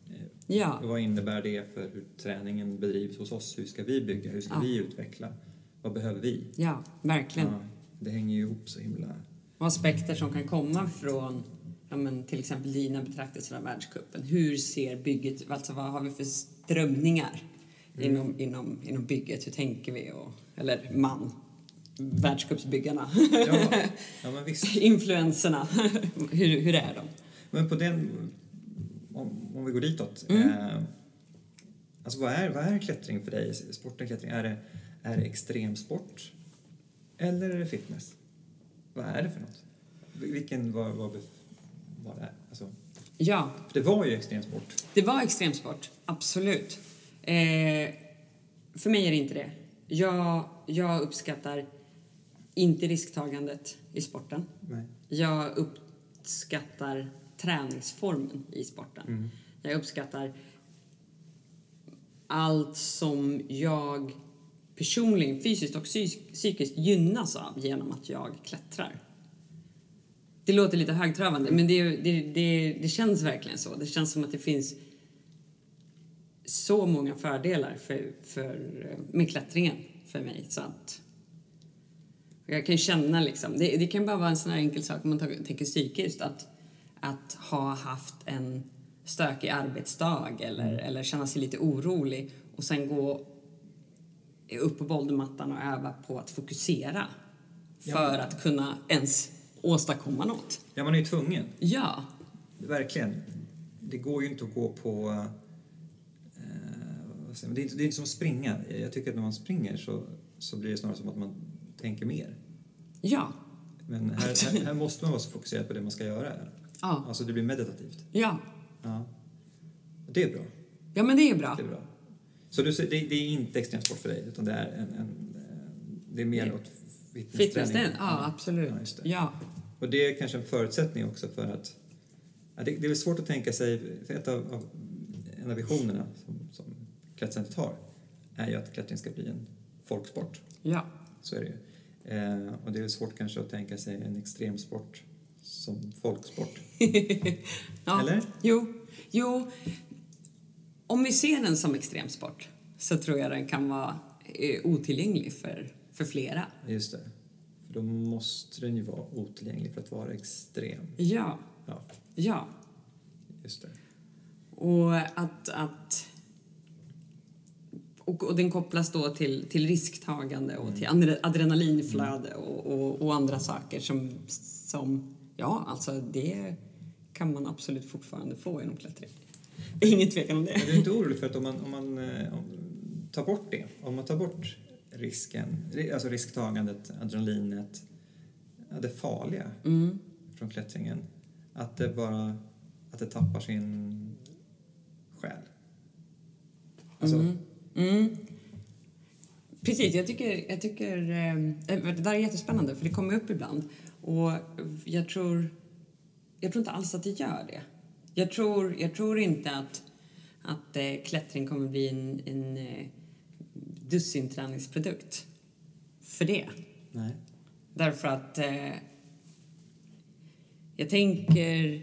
eh, Ja, Vad innebär det för hur träningen bedrivs hos oss? Hur ska vi bygga? Hur ska Ja. vi utveckla? Vad behöver vi? ja verkligen. Ja, det hänger ju ihop så himla... Och aspekter som kan komma från ja, men till exempel dina betraktelser av världscupen. Hur ser bygget, alltså vad har vi för strömningar inom, inom, inom bygget? Hur tänker vi? Och, eller man, världscupsbyggarna, Ja, ja men visst. influenserna. hur, hur är de? Men på den, om, om vi går ditåt. Mm. Eh, alltså vad är, vad är klättring för dig? Sporten klättring, är det, är det extremsport? Eller är det fitness? Vad är det för något? Vilken, vad, bef- vad det? Alltså, Ja, för det var ju extremsport. Det var extremsport, absolut. Eh, för mig är det inte det. Jag, jag uppskattar inte risktagandet i sporten. Nej. Jag uppskattar träningsformen i sporten. Jag uppskattar allt som jag personligen, fysiskt och psy- psykiskt gynnas av genom att jag klättrar. Det låter lite högtravande, men det, det, det, det känns verkligen så. Det känns som att det finns så många fördelar för, för, med klättringen för mig. Så att jag kan känna liksom, det, det kan bara vara en sån här enkel sak om man tar- tänker psykiskt, att, att ha haft en stökig arbetsdag eller, eller känna sig lite orolig och sen gå upp på bollmattan och öva på att fokusera Ja. för att kunna ens åstadkomma något. Ja, man är ju tvungen. Ja, Verkligen. Det går ju inte att gå på... Eh, det, är inte, det är inte som att springa. Jag tycker att när man springer så, så blir det snarare som att man tänker mer. Ja, Men här, här, här måste man vara så fokuserad på det man ska göra. ja, Alltså det blir meditativt. ja. Ja. Det är bra. Ja, men det är bra. Det är bra. Så du, det, det är inte extremsport för dig, utan det är, en, en, eh, det är mer åt fitnessträning? Fitness, ja, absolut. Ja, det. Ja, Och det är kanske en förutsättning också för att... Ja, det, det är väl svårt att tänka sig... För ett av, av, en av visionerna som, som Klättercentret har är ju att klättring ska bli en folksport. ja. Så är det ju. Eh, och det är svårt kanske att tänka sig en extremsport som folksport. ja. Eller? Jo, jo. Om vi ser den som extremsport så tror jag den kan vara eh, otillgänglig för, för flera. Just det. För då måste den ju vara otillgänglig för att vara extrem. Ja, Ja, ja. just det. Och att... att och, och den kopplas då till, till risktagande och till adre- adrenalinflöde och, och, och andra saker som, som... Ja, alltså det kan man absolut fortfarande få inom klättring. Ingen tvekan om det. Men du är inte orolig för att om man, om man eh, om, tar bort det, om man tar bort risken, ri- alltså risktagandet, adrenalinet, det farliga Mm. från klättringen, att det bara, att det tappar sin själ? Alltså, Mm. Mm. Precis, jag tycker, jag tycker eh, det där är jättespännande för det kommer upp ibland och jag tror, jag tror inte alls att det gör det. Jag tror, jag tror inte att, att eh, klättring kommer bli en, en eh, dussinträningsprodukt för det. Nej. Därför att jag tänker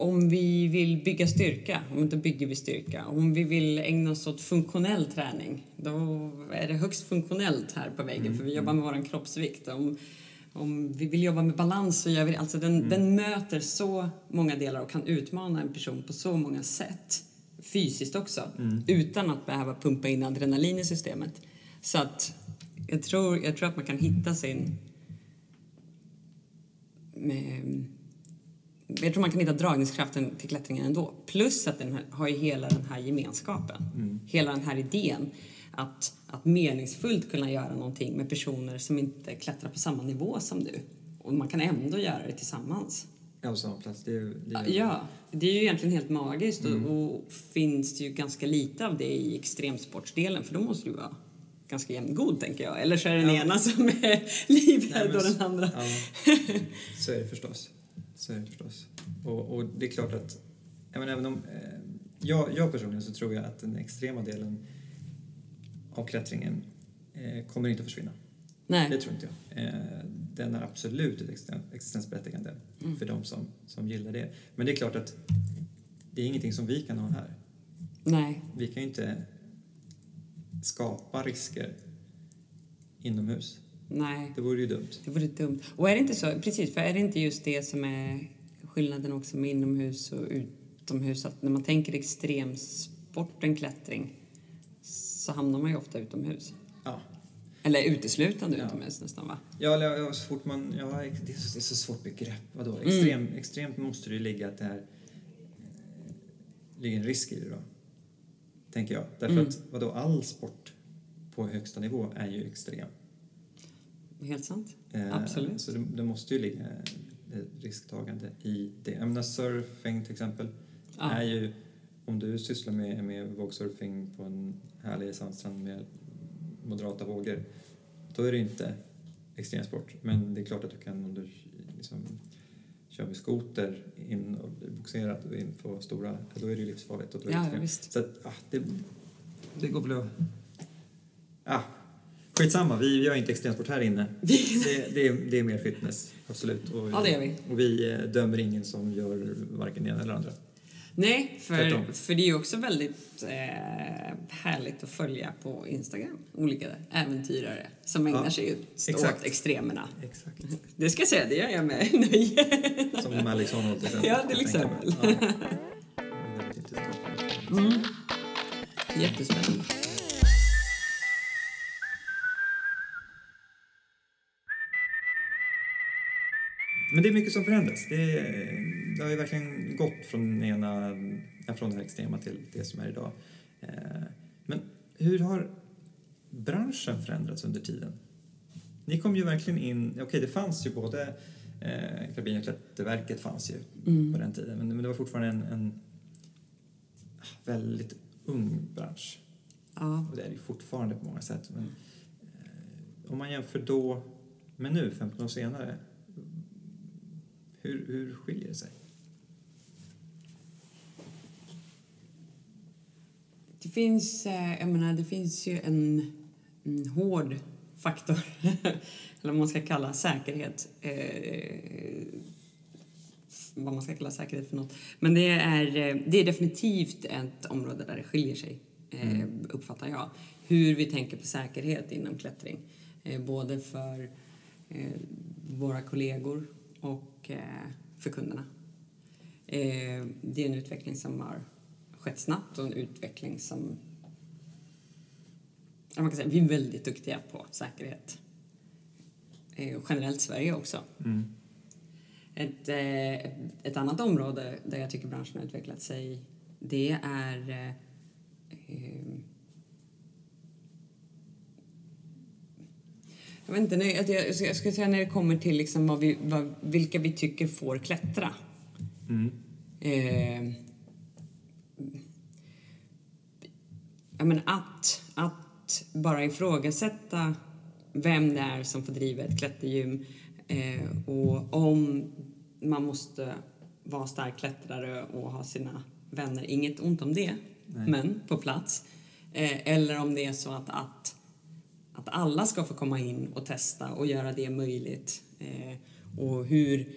om vi vill bygga styrka, om då bygger vi styrka. Om vi vill ägna oss åt funktionell träning, då är det högst funktionellt här på väggen för vi jobbar med vår kroppsvikt. Om, om vi vill jobba med balans så gör vi det. Alltså den, den möter så många delar och kan utmana en person på så många sätt. Fysiskt också, utan att behöva pumpa in adrenalin i systemet. Så att jag tror, jag tror att man kan hitta sin... Med, jag tror man kan hitta dragningskraften till klättringen ändå. Plus att den har ju hela den här gemenskapen. Hela den här idén att, att meningsfullt kunna göra någonting med personer som inte klättrar på samma nivå som du. Och man kan ändå göra det tillsammans. Ja, på samma plats. Det är, ju- det är, Ja, det är ju egentligen helt magiskt och, och finns det ju ganska lite av det i extremsportsdelen för då måste du vara ganska jämngod tänker jag. Eller så är det den Ja. ena som är livrädd och den andra. Ja, så är det förstås. Det förstås. Och, och det är klart att, jag menar, även om, eh, jag, jag personligen så tror jag att den extrema delen av klättringen eh, kommer inte att försvinna. Det Nej. tror inte jag. Eh, den är absolut ett existen- existensberättigande Mm. för de som, som gillar det. Men det är klart att det är ingenting som vi kan ha här. Nej. Vi kan ju inte skapa risker inomhus. Nej. Det vore ju dumt. Det vore dumt. Och är det inte så, precis, för är det inte just det som är skillnaden också med inomhus och utomhus, att när man tänker extremsporten klättring så hamnar man ju ofta utomhus. Ja, Eller uteslutande Ja. utomhus nästan va? Ja, eller ja, så fort man... Ja, det är så, det är så svårt begrepp. Vadå? Extrem, Extremt måste det ju ligga att det här... ligger en risk i det då. Tänker jag. Därför Mm. att vadå, all sport på högsta nivå är ju extrem. Helt sant. Eh, Absolut. Så det, det måste ju ligga risktagande i det. Jag menar surfing till exempel Ja. är ju... Om du sysslar med, med vågsurfing på en härlig sandstrand med moderata vågor då är det inte extremsport. Men det är klart att du kan om du liksom kör med skoter in och blir bogserad och in på stora, då är det ju livsfarligt. Och då är det Ja, visst. Så att, ah, det, det går väl att... Ah, skitsamma, vi gör inte extremsport här inne. Det, det, är, det är mer fitness, absolut. Och, Ja, det gör vi. Och vi eh, dömer ingen som gör varken det ena eller andra. Nej, för, för det är ju också väldigt eh, härligt att följa på Instagram olika äventyrare som ägnar Ja, sig åt exakt. extremerna. Exakt. Det ska jag säga, det gör jag med nöje. Som Alex Honnold till exempel. Ja, till exempel. Ja. Intressant. Jättespännande. Men det är mycket som förändras. Det, det har ju verkligen gått från, ena, från det här extrema till det som är idag. Eh, Men hur har branschen förändrats under tiden? Ni kom ju verkligen in, okej det fanns ju både eh, Karabin och Klätterverket fanns ju på den tiden men, men det var fortfarande en, en väldigt ung bransch. Ja. Och det är det ju fortfarande på många sätt. Men, eh, om man jämför då med nu, 15 år senare, hur, hur skiljer det sig? Det finns, eh, jag menar, det finns ju en, en hård faktor, eller vad man ska kalla säkerhet. Eh, vad man ska kalla säkerhet för något. Men det är, eh, det är definitivt ett område där det skiljer sig, eh, uppfattar jag. Hur vi tänker på säkerhet inom klättring. Eh, både för eh, våra kollegor och eh, för kunderna. Eh, det är en utveckling som har skett snabbt och en utveckling som... Man kan säga, vi är väldigt duktiga på säkerhet. Eh, generellt Sverige också. Ett, eh, ett annat område där jag tycker branschen har utvecklat sig det är eh, jag vet inte, när, jag, jag, skulle säga när det kommer till liksom vad vi, vad, vilka vi tycker får klättra. Eh, jag menar att, att bara ifrågasätta vem det är som får driva ett klättergym eh, och om man måste vara stark klättrare och ha sina vänner, inget ont om det, men på plats. Eh, eller om det är så att, att, att alla ska få komma in och testa och göra det möjligt. Eh, och hur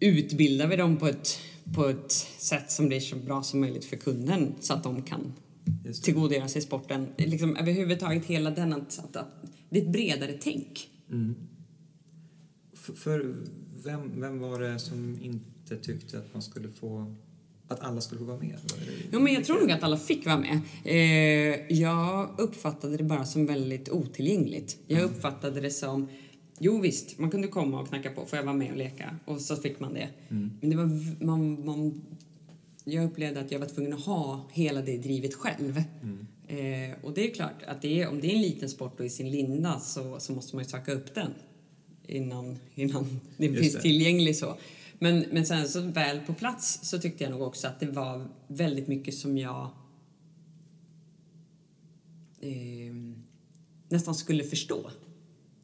utbildar vi dem på ett, på ett sätt som blir så bra som möjligt för kunden så att de kan tillgodogöra sig sporten. Liksom överhuvudtaget hela den att, att, att det är ett bredare tänk. Mm. För, för vem, vem var det som inte tyckte att man skulle få att alla skulle få vara med? Jo, men jag tror nog att alla fick vara med. Eh, jag uppfattade det bara som väldigt otillgängligt. Jag uppfattade det som, jo visst, man kunde komma och knacka på, får jag vara med och leka? Och så fick man det. Men det var, man, man, jag upplevde att jag var tvungen att ha hela det drivet själv. Eh, och det är klart att det är, om det är en liten sport och i sin linda så, så måste man ju söka upp den innan, innan det Just finns det. tillgänglig så. Men, men sen så väl på plats så tyckte jag nog också att det var väldigt mycket som jag eh, nästan skulle förstå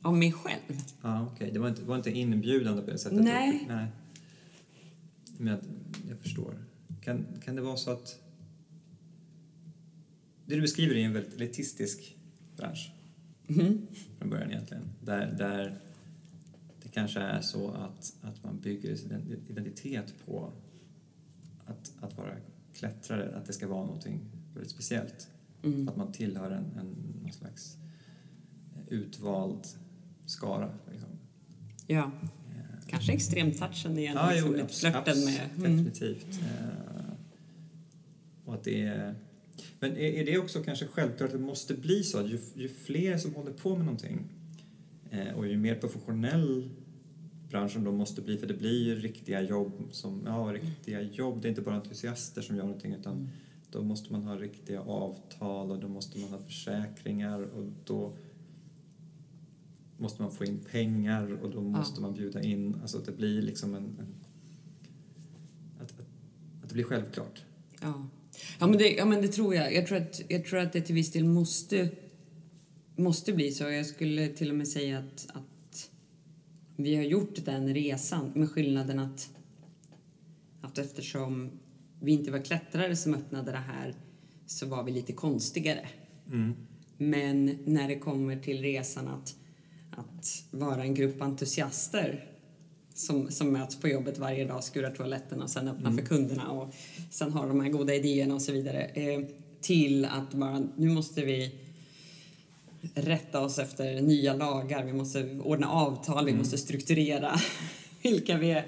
av mig själv. Ja, okej. Det var inte, var inte inbjudande på det sättet? Nej. Nej. Men jag, jag förstår. Kan, kan det vara så att... Det du beskriver är en väldigt elitistisk bransch Mhm. från början egentligen. Där, där kanske är så att, att man bygger sin identitet på att, att vara klättrare, att det ska vara någonting väldigt speciellt. Mm. Att man tillhör en, en någon slags utvald skara. Liksom. Ja, kanske extremtouchen igen. Ja, liksom, jo, lite flörten med... Mm. Definitivt. Eh, och att det är... Men är, är det också kanske självklart att det måste bli så att ju, ju fler som håller på med någonting eh, och ju mer professionell branschen då måste bli, för det blir ju riktiga jobb som, ja, riktiga jobb, det är inte bara entusiaster som gör någonting utan Mm. då måste man ha riktiga avtal och då måste man ha försäkringar och då måste man få in pengar och då måste man bjuda in, alltså att det blir liksom en, en att, att, att det blir självklart. Ja. Ja, men det, ja, men det tror jag. Jag tror, att, jag tror att det till viss del måste, måste bli så. Jag skulle till och med säga att, att vi har gjort den resan med skillnaden att, att eftersom vi inte var klättrare som öppnade det här så var vi lite konstigare. Men när det kommer till resan att, att vara en grupp entusiaster som, som möts på jobbet varje dag, skurar toaletterna och sen öppnar för kunderna och sen har de här goda idéerna och så vidare. Eh, till att bara, nu måste vi rätta oss efter nya lagar, vi måste ordna avtal, vi måste strukturera vilka vi är.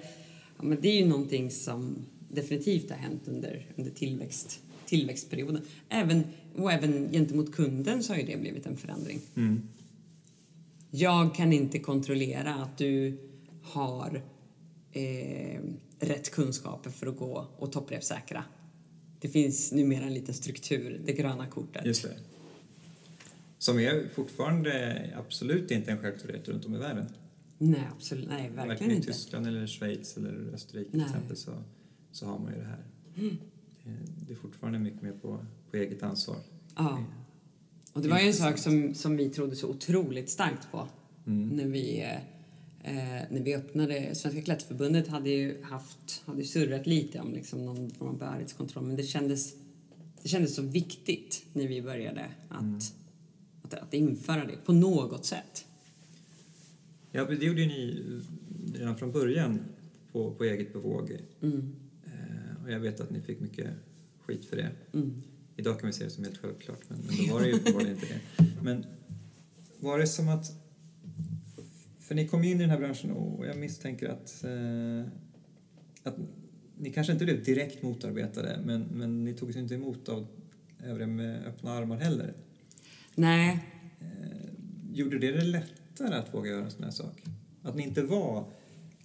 Ja, men det är ju någonting som definitivt har hänt under, under tillväxt, tillväxtperioden. Även, och även gentemot kunden så har ju det blivit en förändring. Jag kan inte kontrollera att du har eh, rätt kunskaper för att gå och topprepsäkra. Det finns numera en liten struktur, det gröna kortet. Just det. Som är fortfarande absolut inte en självklarhet runt om i världen. Nej, absolut. Nej, verkligen i inte. Tyskland eller Schweiz eller Österrike Nej. till exempel så, så har man ju det här. Eh, Det är fortfarande mycket mer på, på eget ansvar. Ja. Och det var ju en sak som, som vi trodde så otroligt starkt på när vi eh, eh, när vi öppnade. Svenska klätterförbundet hade ju haft, hade surrat lite om liksom någon form av bärighetskontroll men det kändes, det kändes så viktigt när vi började att, att, att införa det på något sätt. Ja, det gjorde ju ni redan från början på, på eget bevåg. Mm. Eh, och jag vet att ni fick mycket skit för det. Mm. Idag kan vi se det som helt självklart, men, men då var det ju uppenbarligen inte det. Men var det som att... För ni kom in i den här branschen och jag misstänker att, eh, att ni kanske inte blev direkt motarbetade, men, men ni togs inte emot av övriga med öppna armar heller. Nej, Eh, gjorde det det lättare att våga göra en sån här sak? Att ni inte var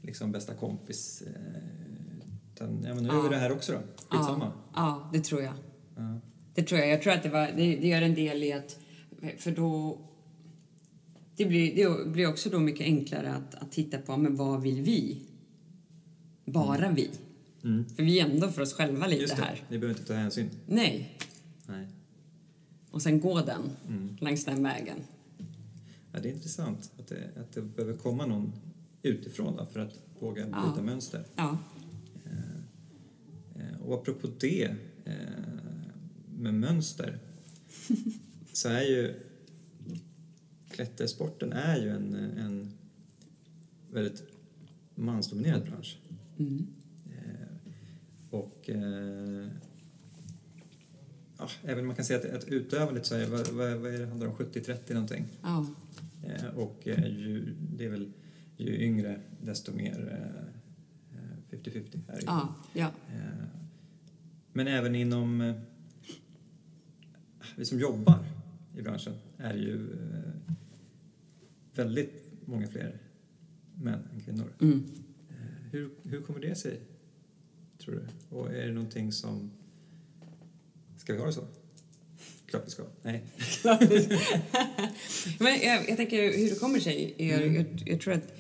liksom bästa kompis, eh, utan ja, men nu gör vi Ja. det här också då. Skitsamma. ja, ja, det tror jag. Ja. Det tror jag. Jag tror att det, var, det, det gör en del i att... För då... Det blir, det blir också då mycket enklare att, att titta på men vad vill vi? Bara vi. Mm. För vi är ändå för oss själva lite Just det, här. ni behöver inte ta hänsyn. Nej. Nej. Och sen gå den Mm. längs den vägen. Ja, det är intressant att det, att det behöver komma någon utifrån då, för att våga Ja. bryta mönster. Ja. Eh, Och apropå det, eh, med mönster, så är ju klättersporten är ju en, en väldigt mansdominerad bransch. Mm. Eh, och eh, ja, även man kan säga att, att utövandet så är, vad, vad, vad är det handlar om, 70-30 någonting. Ja. Eh, och eh, ju, det är väl ju yngre desto mer eh, 50-50 är det ju. Ja. ja. Eh, Men även inom... eh, Vi som jobbar i branschen är ju eh, väldigt många fler män än kvinnor. Mm. Hur, hur kommer det sig, tror du? Och är det någonting som... Ska vi ha det så? Klart vi ska. Nej. Men jag, jag tänker hur det kommer sig. Jag, Mm. jag, jag tror att,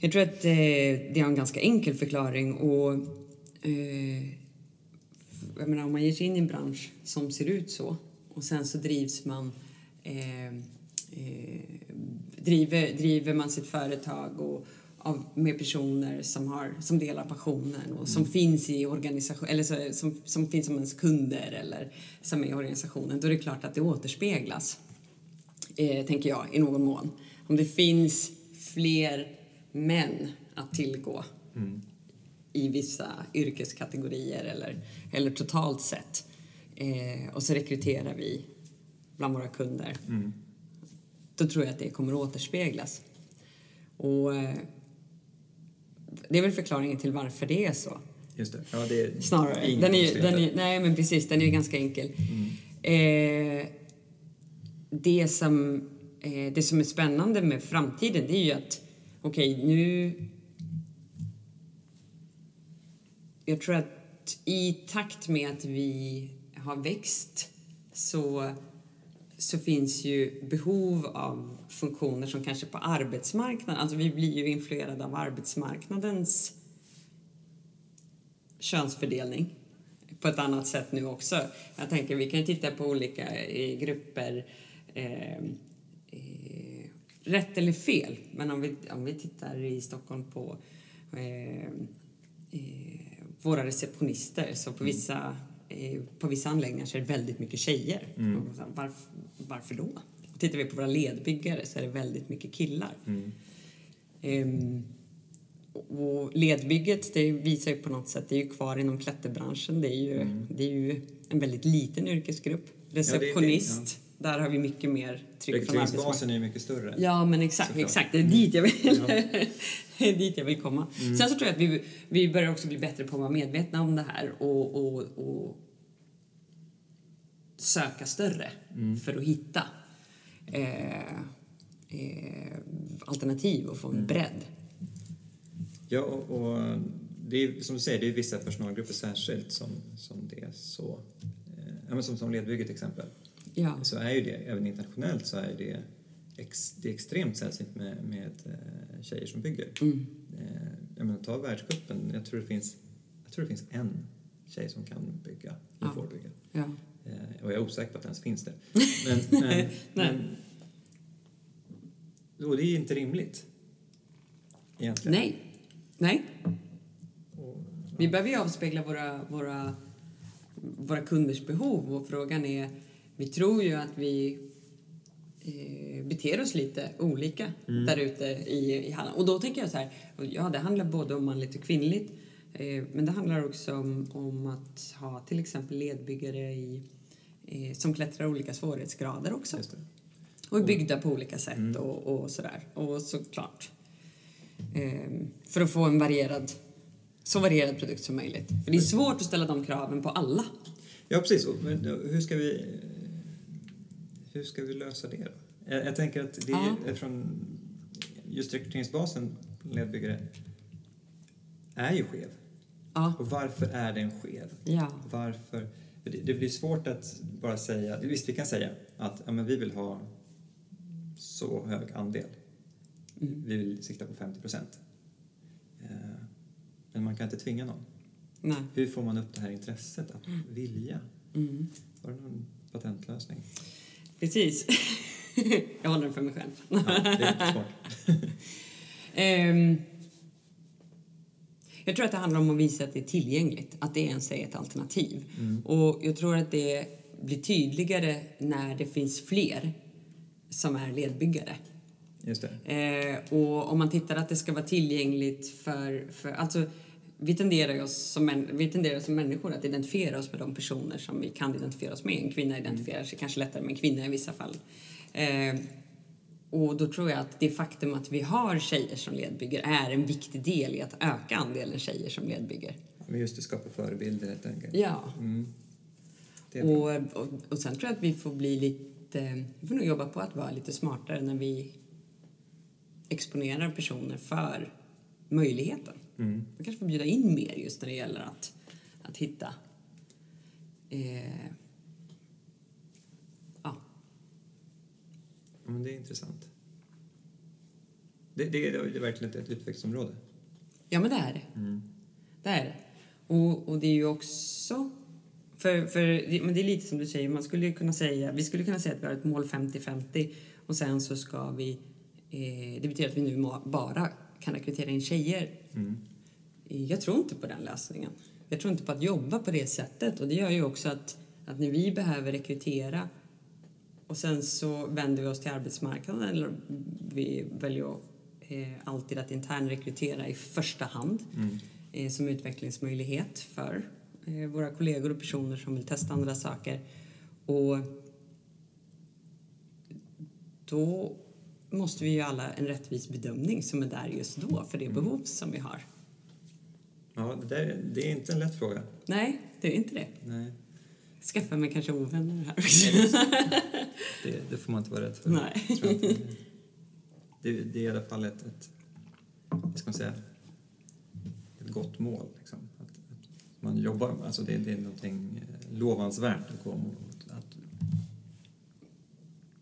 jag tror att eh, det har en ganska enkel förklaring. Och, eh, jag menar, om man ger sig in i en bransch som ser ut så och sen så drivs man eh, eh, driver, driver man sitt företag och av, med personer som, har, som delar passionen och som finns i organisation, eller så, som, som finns som ens kunder eller som är i organisationen, då är det klart att det återspeglas eh, tänker jag, i någon mån. Om det finns fler män att tillgå i vissa yrkeskategorier eller, eller totalt sett eh, och så rekryterar vi bland våra kunder Mm. då tror jag att det kommer återspeglas. Och eh, det är väl förklaringen till varför det är så. Just det. Ja, det är Snarare. Den är, den är, nej, men precis. Den är ju ganska enkel. Eh, det, som, eh, det som är spännande med framtiden det är ju att okej, nu... Jag tror att i takt med att vi har växt så, så finns ju behov av funktioner som kanske på arbetsmarknaden... Alltså vi blir ju influerade av arbetsmarknadens könsfördelning på ett annat sätt nu också. Jag tänker vi kan ju titta på olika eh, grupper, eh, eh, rätt eller fel, men om vi, om vi tittar i Stockholm på eh, eh, våra receptionister så på vissa, eh, på vissa anläggningar så är det väldigt mycket tjejer. Här, Varför, varför då? Tittar vi på våra ledbyggare så är det väldigt mycket killar. Mm. Ehm, och ledbygget det visar ju på något sätt, det är ju kvar inom klätterbranschen. Det är ju, det är ju en väldigt liten yrkesgrupp. det är det, Receptionist, där har vi mycket mer tryck från arbetsmarknaden. Rekryteringsbasen är ju mycket större. Ja, men exakt, Såklart. exakt. Det är dit jag vill, Ja. det är dit jag vill komma. Sen så tror jag att vi, vi börjar också bli bättre på att vara medvetna om det här och, och, och söka större för att hitta eh, eh, alternativ och få en bredd. Ja, och, och det är som du säger, det är vissa personalgrupper särskilt som, som det är så. Eh, som, som ledbygge till exempel. Ja. Så är ju det, även internationellt så är det, ex, det är extremt sällsynt med, med eh, tjejer som bygger. Mm. Eh, jag menar, ta världscupen, jag tror det finns, jag tror det finns en tjej som kan bygga, eller Ja. får bygga. Ja. Eh, och jag är osäker på att det ens finns det. Men, men, men, och det är inte rimligt. Egentligen. Nej. Nej. Vi behöver ju avspegla våra, våra, våra kunders behov och frågan är, vi tror ju att vi eh, beter oss lite olika där ute i, i Halland. Och då tänker jag så här, ja det handlar både om manligt och kvinnligt men det handlar också om, om att ha till exempel ledbyggare i, eh, som klättrar olika svårighetsgrader också. Och är byggda på olika sätt och, och sådär. Och såklart. ehm, för att få en varierad, så varierad produkt som möjligt. För det är svårt att ställa de kraven på alla. Ja, precis. Men hur ska vi, hur ska vi lösa det då? Jag, jag tänker att det Ja. är från just rekryteringsbasen ledbyggare är ju skev. Ja. Och varför är den skev? Ja. Varför? för Det, det blir svårt att bara säga, visst vi kan säga att ja, men vi vill ha så hög andel. Mm. Vi vill sikta på 50 procent. Eh, Men man kan inte tvinga någon. Nej. Hur får man upp det här intresset att vilja? Mm. Har du någon patentlösning? Precis. jag håller den för mig själv. Ja, det är smart. Ehm, jag tror att det handlar om att visa att det är tillgängligt, att det ens är ett alternativ. Och jag tror att det blir tydligare när det finns fler som är ledbyggare. Just det. Eh, och om man tittar att det ska vara tillgängligt för... för alltså, vi tenderar, oss som, vi tenderar som människor att identifiera oss med de personer som vi kan identifiera oss med. En kvinna identifierar sig kanske lättare med en kvinna i vissa fall. Eh, och då tror jag att det faktum att vi har tjejer som ledbyggare är en viktig del i att öka andelen tjejer som ledbyggare. Men just det, skapa förebilder helt enkelt. Ja. Mm. Och, och, och sen tror jag att vi får bli lite... Vi får nog jobba på att vara lite smartare när vi exponerar personer för möjligheten. Mm. Man kanske får bjuda in mer just när det gäller att, att hitta... Eh, ja, Ja, men det är intressant. Det, det, är, det är verkligen ett utvecklingsområde. ja, men det är det. Mm. Det är det. Och, och det är ju också... För, för, men det är lite som du säger, man skulle kunna säga, vi skulle kunna säga att vi har ett mål 50-50 och sen så ska vi... Eh, det betyder att vi nu bara kan rekrytera in tjejer. Mm. Jag tror inte på den lösningen. Jag tror inte på att jobba på det sättet och det gör ju också att, att när vi behöver rekrytera och sen så vänder vi oss till arbetsmarknaden eller vi väljer eh, alltid att internrekrytera i första hand Mm. eh, som utvecklingsmöjlighet för eh, våra kollegor och personer som vill testa andra saker. Och då måste vi ju alla en rättvis bedömning som är där just då för det behov som vi har. Ja, det, där, det är inte en lätt fråga. Nej, det är inte det. Nej, Skaffa mig kanske ovänner här det, det får man inte vara rädd för. Nej. Det, det är i alla fall ett, ett vad ska man säga, ett gott mål. Liksom. Att, att man jobbar, alltså det, det är någonting eh, lovansvärt att gå mot. Att,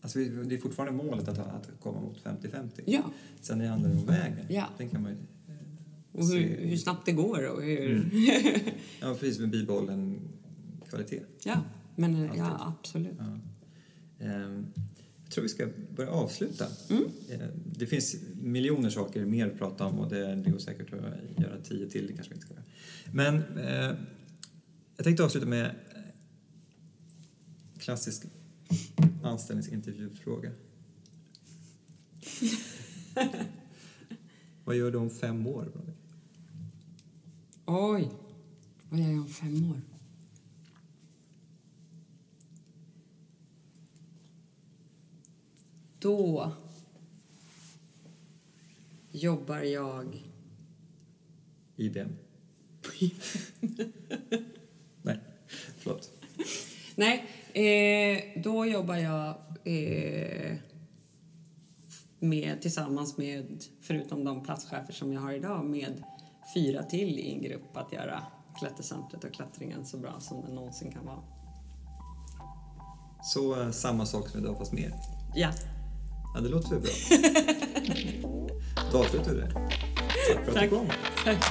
alltså det är fortfarande målet att, att komma mot 50-50. Ja, Sen handlar det om vägen. Ja. Den kan man ju, eh, och hur, hur snabbt det går och hur... Mm. Ja, precis med bibehållen kvalitet. ja, men ja, absolut. Ja. Ehm, Jag tror vi ska börja avsluta. Mm. Eh, Det finns miljoner saker mer att prata om och det går säkert att göra tio till, det kanske vi inte ska göra. Men eh, jag tänkte avsluta med eh, klassisk anställningsintervjufråga. Vad gör du om fem år? Oj, vad gör jag om fem år? Då jobbar jag... IBM? Nej, förlåt. Nej, eh, då jobbar jag eh, med, tillsammans med, förutom de platschefer som jag har idag, med fyra till i en grupp att göra klättercentret och klättringen så bra som den någonsin kan vara. Så eh, samma sak som idag fast mer. Ja, Ja, det låter väl bra. Då avslutar vi det. Tack för att Tack. du kom. tack.